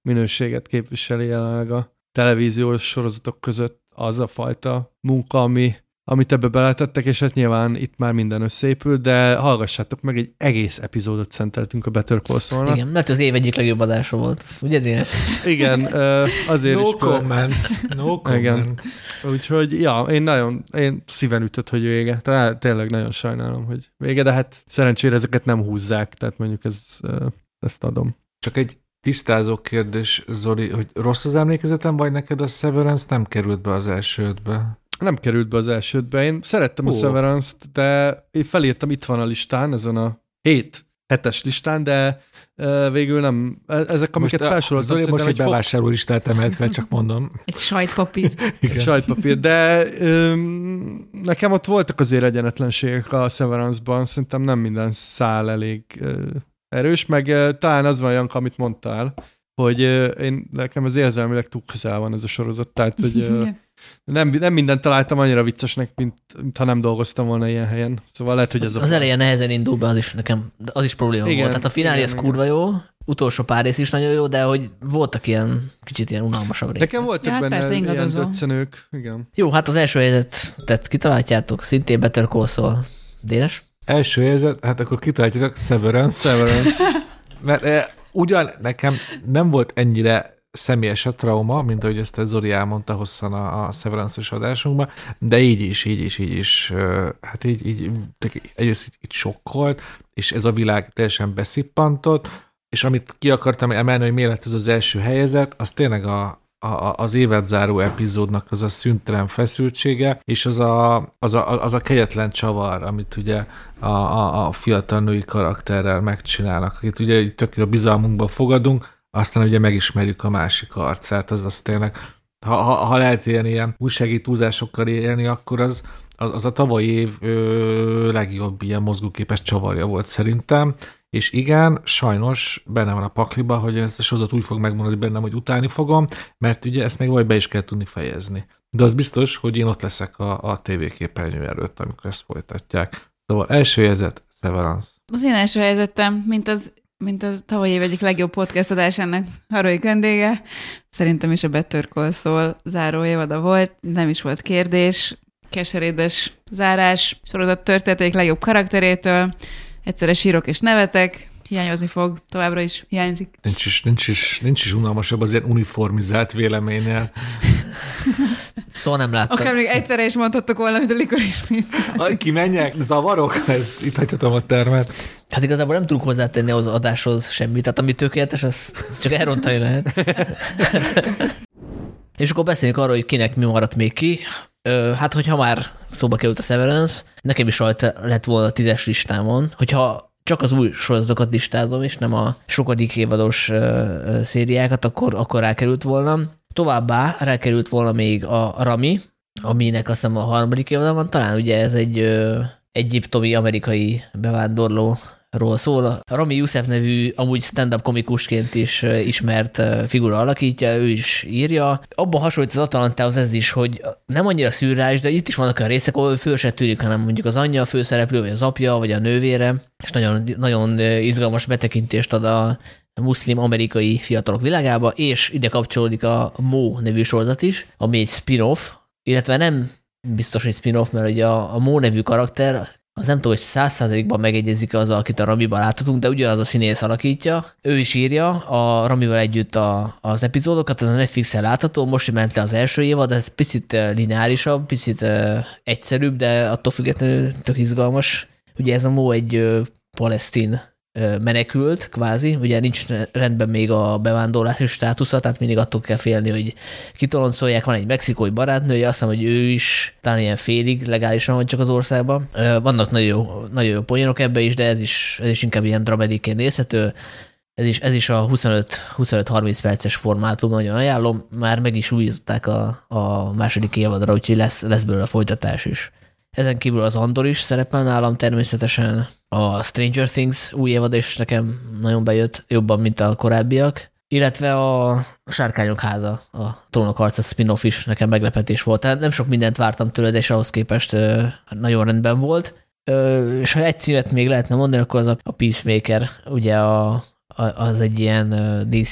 minőséget képviseli jelenleg a televíziós sorozatok között az a fajta munka, ami, amit ebbe beletettek, és hát nyilván itt már minden összeépül, de hallgassátok meg, egy egész epizódot szenteltünk a Better Call Saul-nak. Igen, mert az év egyik legjobb adása volt. Ugye, Dénes? Igen, azért No is. comment. No comment. Igen. Úgyhogy, ja, én nagyon, én szíven ütött, hogy vége. Tehát tényleg nagyon sajnálom, hogy vége, de hát szerencsére ezeket nem húzzák, tehát mondjuk ez, ezt adom. Csak egy tisztázó kérdés, Zoli, hogy rossz az emlékezetem, vagy neked a Severance nem került be az első ötbe? Nem került be az elsődbe. Én szerettem Ó. a Severance-t, de én felírtam, itt van a listán, ezen a hét hetes listán, de végül nem. E- Ezek, amiket a- felsoroltam, Zoli most egy bevásárló listát emelt fel, csak mondom. Egy sajtpapír. egy sajtpapír, de öm, nekem ott voltak azért egyenetlenségek a Severance-ban, szerintem nem minden szál elég ö, erős, meg ö, talán az van, Janka, amit mondtál, hogy én, nekem az érzelmileg túl közel van ez a sorozat, tehát hogy nem, nem mindent találtam annyira viccesnek, mint, mint ha nem dolgoztam volna ilyen helyen. Szóval lehet, hogy ez a... Az eleje nehezen indul be, az is nekem, az is probléma Igen, volt. Tehát a finálé az kurva jó, utolsó pár rész is nagyon jó, de hogy voltak ilyen kicsit ilyen unalmasabb részek. Nekem voltak Ja, hát benne persze, ilyen döccenők. Igen. Jó, hát az első helyzetet kitaláljátok, szintén Better Call Saul. Dénes? Első érzet, hát akkor kitaláljátok Severance. Severance. Mert eh, ugyan nekem nem volt ennyire személyes a trauma, mint ahogy ezt a Zoli elmondta hosszan a, a Severance-os adásunkban, de így is, így is, így is, hát így, így egyrészt így sokkolt, és ez a világ teljesen beszippantott, és amit ki akartam emelni, hogy miért lett ez az első helyezet, az tényleg a, az évezáró epizódnak az a szüntelen feszültsége, és az a, az a, az a kegyetlen csavar, amit ugye a, a, a fiatal női karakterrel megcsinálnak, akit ugye tök a bizalmunkba fogadunk, aztán ugye megismerjük a másik arcát, az az tényleg, ha, ha, ha lehet ilyen, ilyen újsági túlzásokkal élni, akkor az, az, az a tavalyi év ö, legjobb ilyen mozgóképes csavarja volt szerintem, és igen, sajnos benne van a pakliba, hogy ezt a sorozat úgy fog megmondani bennem, hogy utálni fogom, mert ugye ezt még vagy be is kell tudni fejezni. De az biztos, hogy én ott leszek a, a tévéképernyő előtt, amikor ezt folytatják. Szóval első jegyzet, Severance. Az én első helyzetem, mint az mint a tavalyi év egyik legjobb podcast adásának Haroly vendége. Szerintem is a Better Call Saul záró évada volt, nem is volt kérdés. keserédes zárás, sorozat történeték legjobb karakterétől, egyszerre sírok és nevetek, hiányozni fog, továbbra is hiányzik. Nincs is, nincs is, nincs is unalmasabb az ilyen uniformizált véleménynél. Szóval nem láttam. Akár még egyszerre is mondhattok volna, mint a likor is mint. Kimenjek, zavarok, ezt itt hagyhatom a termet. Hát igazából nem tudunk hozzátenni az adáshoz semmit, tehát ami tökéletes, az csak elrontani lehet. És akkor beszéljünk arról, hogy kinek mi maradt még ki. Hát, hogyha már szóba került a Severance, nekem is rajta lett volna a tízes listámon, hogyha csak az új sorozatokat listázom, és nem a sokadik évados szériákat, akkor, akkor rákerült volna. Továbbá rákerült volna még a Rami, aminek azt hiszem a harmadik évada van, talán ugye ez egy egyiptomi amerikai bevándorló ról szól. Rami Youssef nevű, amúgy stand-up komikusként is ismert figura alakítja, ő is írja. Abban hasonlít az Atalantához ez is, hogy nem annyira szürreális, de itt is vannak olyan részek, ahol föl se tűnik, hanem mondjuk az anyja a főszereplő, vagy az apja, vagy a nővére, és nagyon, nagyon izgalmas betekintést ad a muszlim amerikai fiatalok világába, és ide kapcsolódik a Mo nevű sorozat is, ami egy spin-off, illetve nem biztos, hogy spin-off, mert ugye a, a Mo nevű karakter az nem tudom, hogy száz százalékban megegyezik az, akit a Ramiban láthatunk, de ugyanaz a színész alakítja. Ő is írja a Ramival együtt a, az epizódokat, az a Netflixen látható, most ment le az első évad, ez picit lineárisabb, picit egyszerűbb, de attól függetlenül tök izgalmas. Ugye ez a Mo egy palesztin menekült, kvázi, ugye nincs rendben még a bevándorlási státusza, tehát mindig attól kell félni, hogy kitoloncolják, van egy mexikói barátnője, azt hiszem, hogy ő is talán ilyen félig legálisan van csak az országban. Vannak nagyon jó, nagyon jó poénok ebbe is, de ez is, ez is inkább ilyen dramediként nézhető. Ez is, ez is a 25-30 perces formátum, nagyon ajánlom. Már meg is újították a, a második évadra, úgyhogy lesz, lesz belőle folytatás is. Ezen kívül az Andor is szerepel nálam természetesen. A Stranger Things új évad is nekem nagyon bejött, jobban, mint a korábbiak. Illetve a Sárkányok háza, a Trónok harca spin-off is nekem meglepetés volt. Tehát nem sok mindent vártam tőle, de és ahhoz képest nagyon rendben volt. És ha egy címet még lehetne mondani, akkor az a Peacemaker, ugye a, az egy ilyen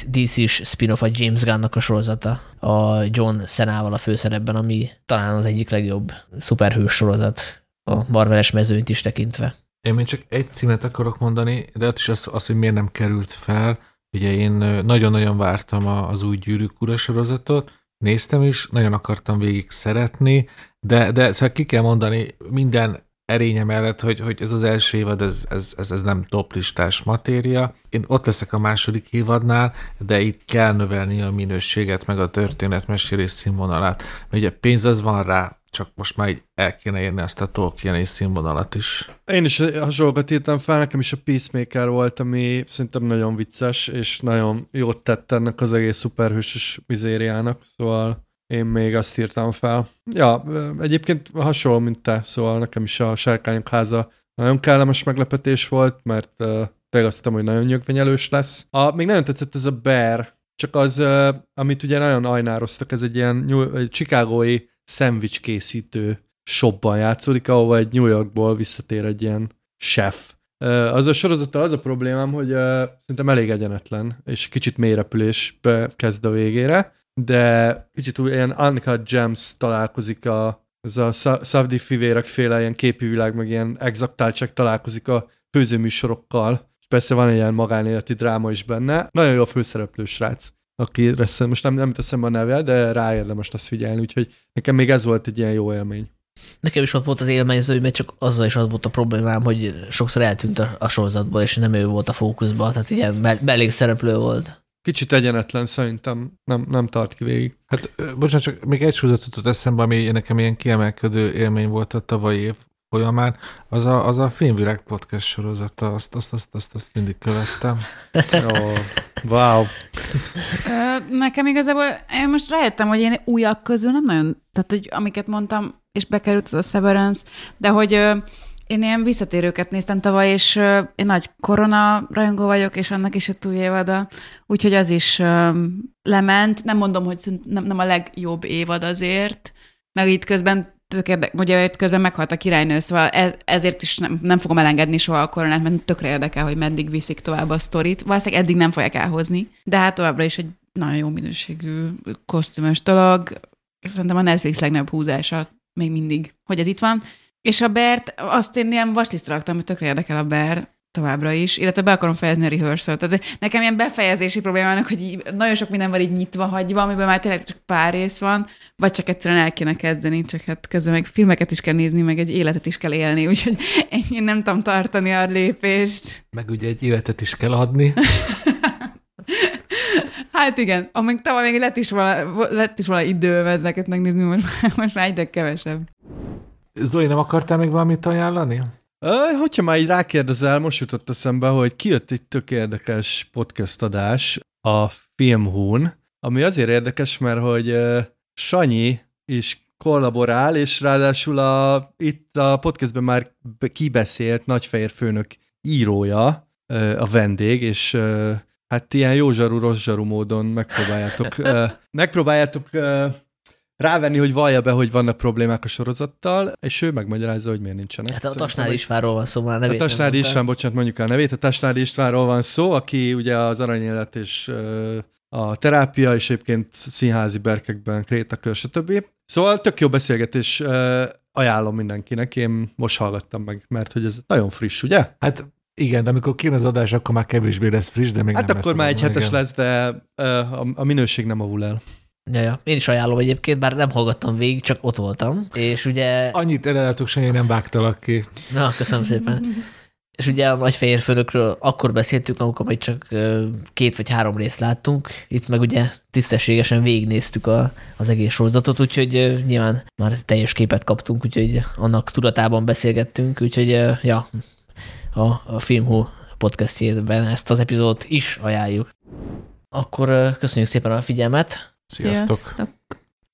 DC-s spin-off a James Gunn-nak a sorozata, a John Senával a főszerepben, ami talán az egyik legjobb szuperhős sorozat a Marveles mezőnyt is tekintve. Én még csak egy címet akarok mondani, de ott is az, az hogy miért nem került fel. Ugye én nagyon-nagyon vártam az új Gyűrűk Ura sorozatot, néztem is, nagyon akartam végig szeretni, de, de szóval ki kell mondani, minden erénye mellett, hogy, hogy ez az első évad, ez, ez, ez, ez nem toplistás matéria. Én ott leszek a második évadnál, de itt kell növelni a minőséget, meg a történetmesélés színvonalát. Mert ugye pénz az van rá, csak most már így el kéne érni azt a tolkien színvonalat is. Én is hasonlókat írtam fel, nekem is a Peacemaker volt, ami szerintem nagyon vicces, és nagyon jót tett ennek az egész szuperhősös mizériának, szóval én még azt írtam fel. Ja, egyébként hasonló, mint te, szóval nekem is a Sárkányok háza nagyon kellemes meglepetés volt, mert uh, tényleg azt hogy nagyon nyögvenyelős lesz. A, még nagyon tetszett ez a Bear, csak az, uh, amit ugye nagyon ajnároztak, ez egy ilyen egy chicagói szendvics készítő shopban játszódik, ahova egy New Yorkból visszatér egy ilyen chef. Uh, az a sorozattal az a problémám, hogy uh, szerintem elég egyenetlen, és kicsit mélyrepülésbe kezd a végére, de kicsit úgy ilyen Annika James találkozik a, ez a Szavdi fivérek féle ilyen képi világ, meg ilyen exaktáltság találkozik a főzőműsorokkal, és persze van egy ilyen magánéleti dráma is benne. Nagyon jó a főszereplő srác, aki most nem, nem teszem a neve, de rá érdemes azt figyelni, úgyhogy nekem még ez volt egy ilyen jó élmény. Nekem is ott volt az élményző, mert csak azzal is az volt a problémám, hogy sokszor eltűnt a, a sorozatból, és nem ő volt a fókuszban, tehát ilyen belég szereplő volt. Kicsit egyenetlen szerintem, nem, nem tart ki végig. Hát bocsánat, csak még egy sorozatot eszembe, ami nekem ilyen kiemelkedő élmény volt a tavalyi év folyamán, az a, az a Filmvilág podcast sorozata, azt, azt, azt, azt, azt mindig követtem. oh, wow. Nekem igazából, én most rájöttem, hogy én újak közül nem nagyon, tehát hogy amiket mondtam, és bekerült az a Severance, de hogy én ilyen visszatérőket néztem tavaly, és uh, én nagy korona rajongó vagyok, és annak is a túl évada, úgyhogy az is lement. Nem mondom, hogy nem, nem a legjobb évad azért, meg itt közben tök érdek, ugye itt közben meghalt a királynő, szóval ez, ezért is nem, nem fogom elengedni soha a koronát, mert tökre érdekel, hogy meddig viszik tovább a sztorit. Valószínűleg eddig nem fogják elhozni, de hát továbbra is egy nagyon jó minőségű kosztümös dolog. Szerintem a Netflix legnagyobb húzása még mindig, hogy ez itt van. És a Bert, azt én ilyen vaslisztra raktam, hogy tökre érdekel a Bear továbbra is, illetve be akarom fejezni a rehearsal. Tehát nekem ilyen befejezési problémának, hogy így, nagyon sok minden van így nyitva hagyva, amiben már tényleg csak pár rész van, vagy csak egyszerűen el kéne kezdeni, csak hát közben meg filmeket is kell nézni, meg egy életet is kell élni, úgyhogy én nem tudom tartani a lépést. Meg ugye egy életet is kell adni. Hát igen, amíg tavaly még lett is vala, lett is vala idő ezeket megnézni, most, most már egyre kevesebb. Zoli, nem akartál még valamit ajánlani? Hogyha már így rákérdezel, most jutott eszembe, hogy kijött egy tök érdekes podcast adás a Filmhún, ami azért érdekes, mert hogy Sanyi is kollaborál, és ráadásul a, itt a podcastben már kibeszélt nagyfehér főnök írója a vendég, és hát ilyen jó zsaru, rossz zsaru módon megpróbáljátok, megpróbáljátok rávenni, hogy vallja be, hogy vannak problémák a sorozattal, és ő megmagyarázza, hogy miért nincsenek. Hát a Tasnádi Istvánról van szó, már nevét A Tasnádi István, bocsánat, mondjuk a nevét. A Tasnádi Istvánról van szó, aki ugye az aranyélet és a terápia, és egyébként színházi berkekben, krétakör, stb. Szóval tök jó beszélgetés, ajánlom mindenkinek, én most hallgattam meg, mert hogy ez nagyon friss, ugye? Hát igen, de amikor kijön az adás, akkor már kevésbé lesz friss, de még hát nem akkor már egy hetes igen. lesz, de a minőség nem avul el. Ja, ja. Én is ajánlom egyébként, bár nem hallgattam végig, csak ott voltam, és ugye... Annyit eredetuk, semmi nem vágtalak ki. Na, köszönöm szépen. És ugye a nagy fehér főnökről akkor beszéltünk, amikor még csak két vagy három részt láttunk, itt meg ugye tisztességesen végignéztük a, az egész sorozatot, úgyhogy nyilván már teljes képet kaptunk, úgyhogy annak tudatában beszélgettünk, úgyhogy ja, a, a Filmhú podcastjében ezt az epizódot is ajánljuk. Akkor köszönjük szépen a figyelmet. Sziasztok! Sziasztok.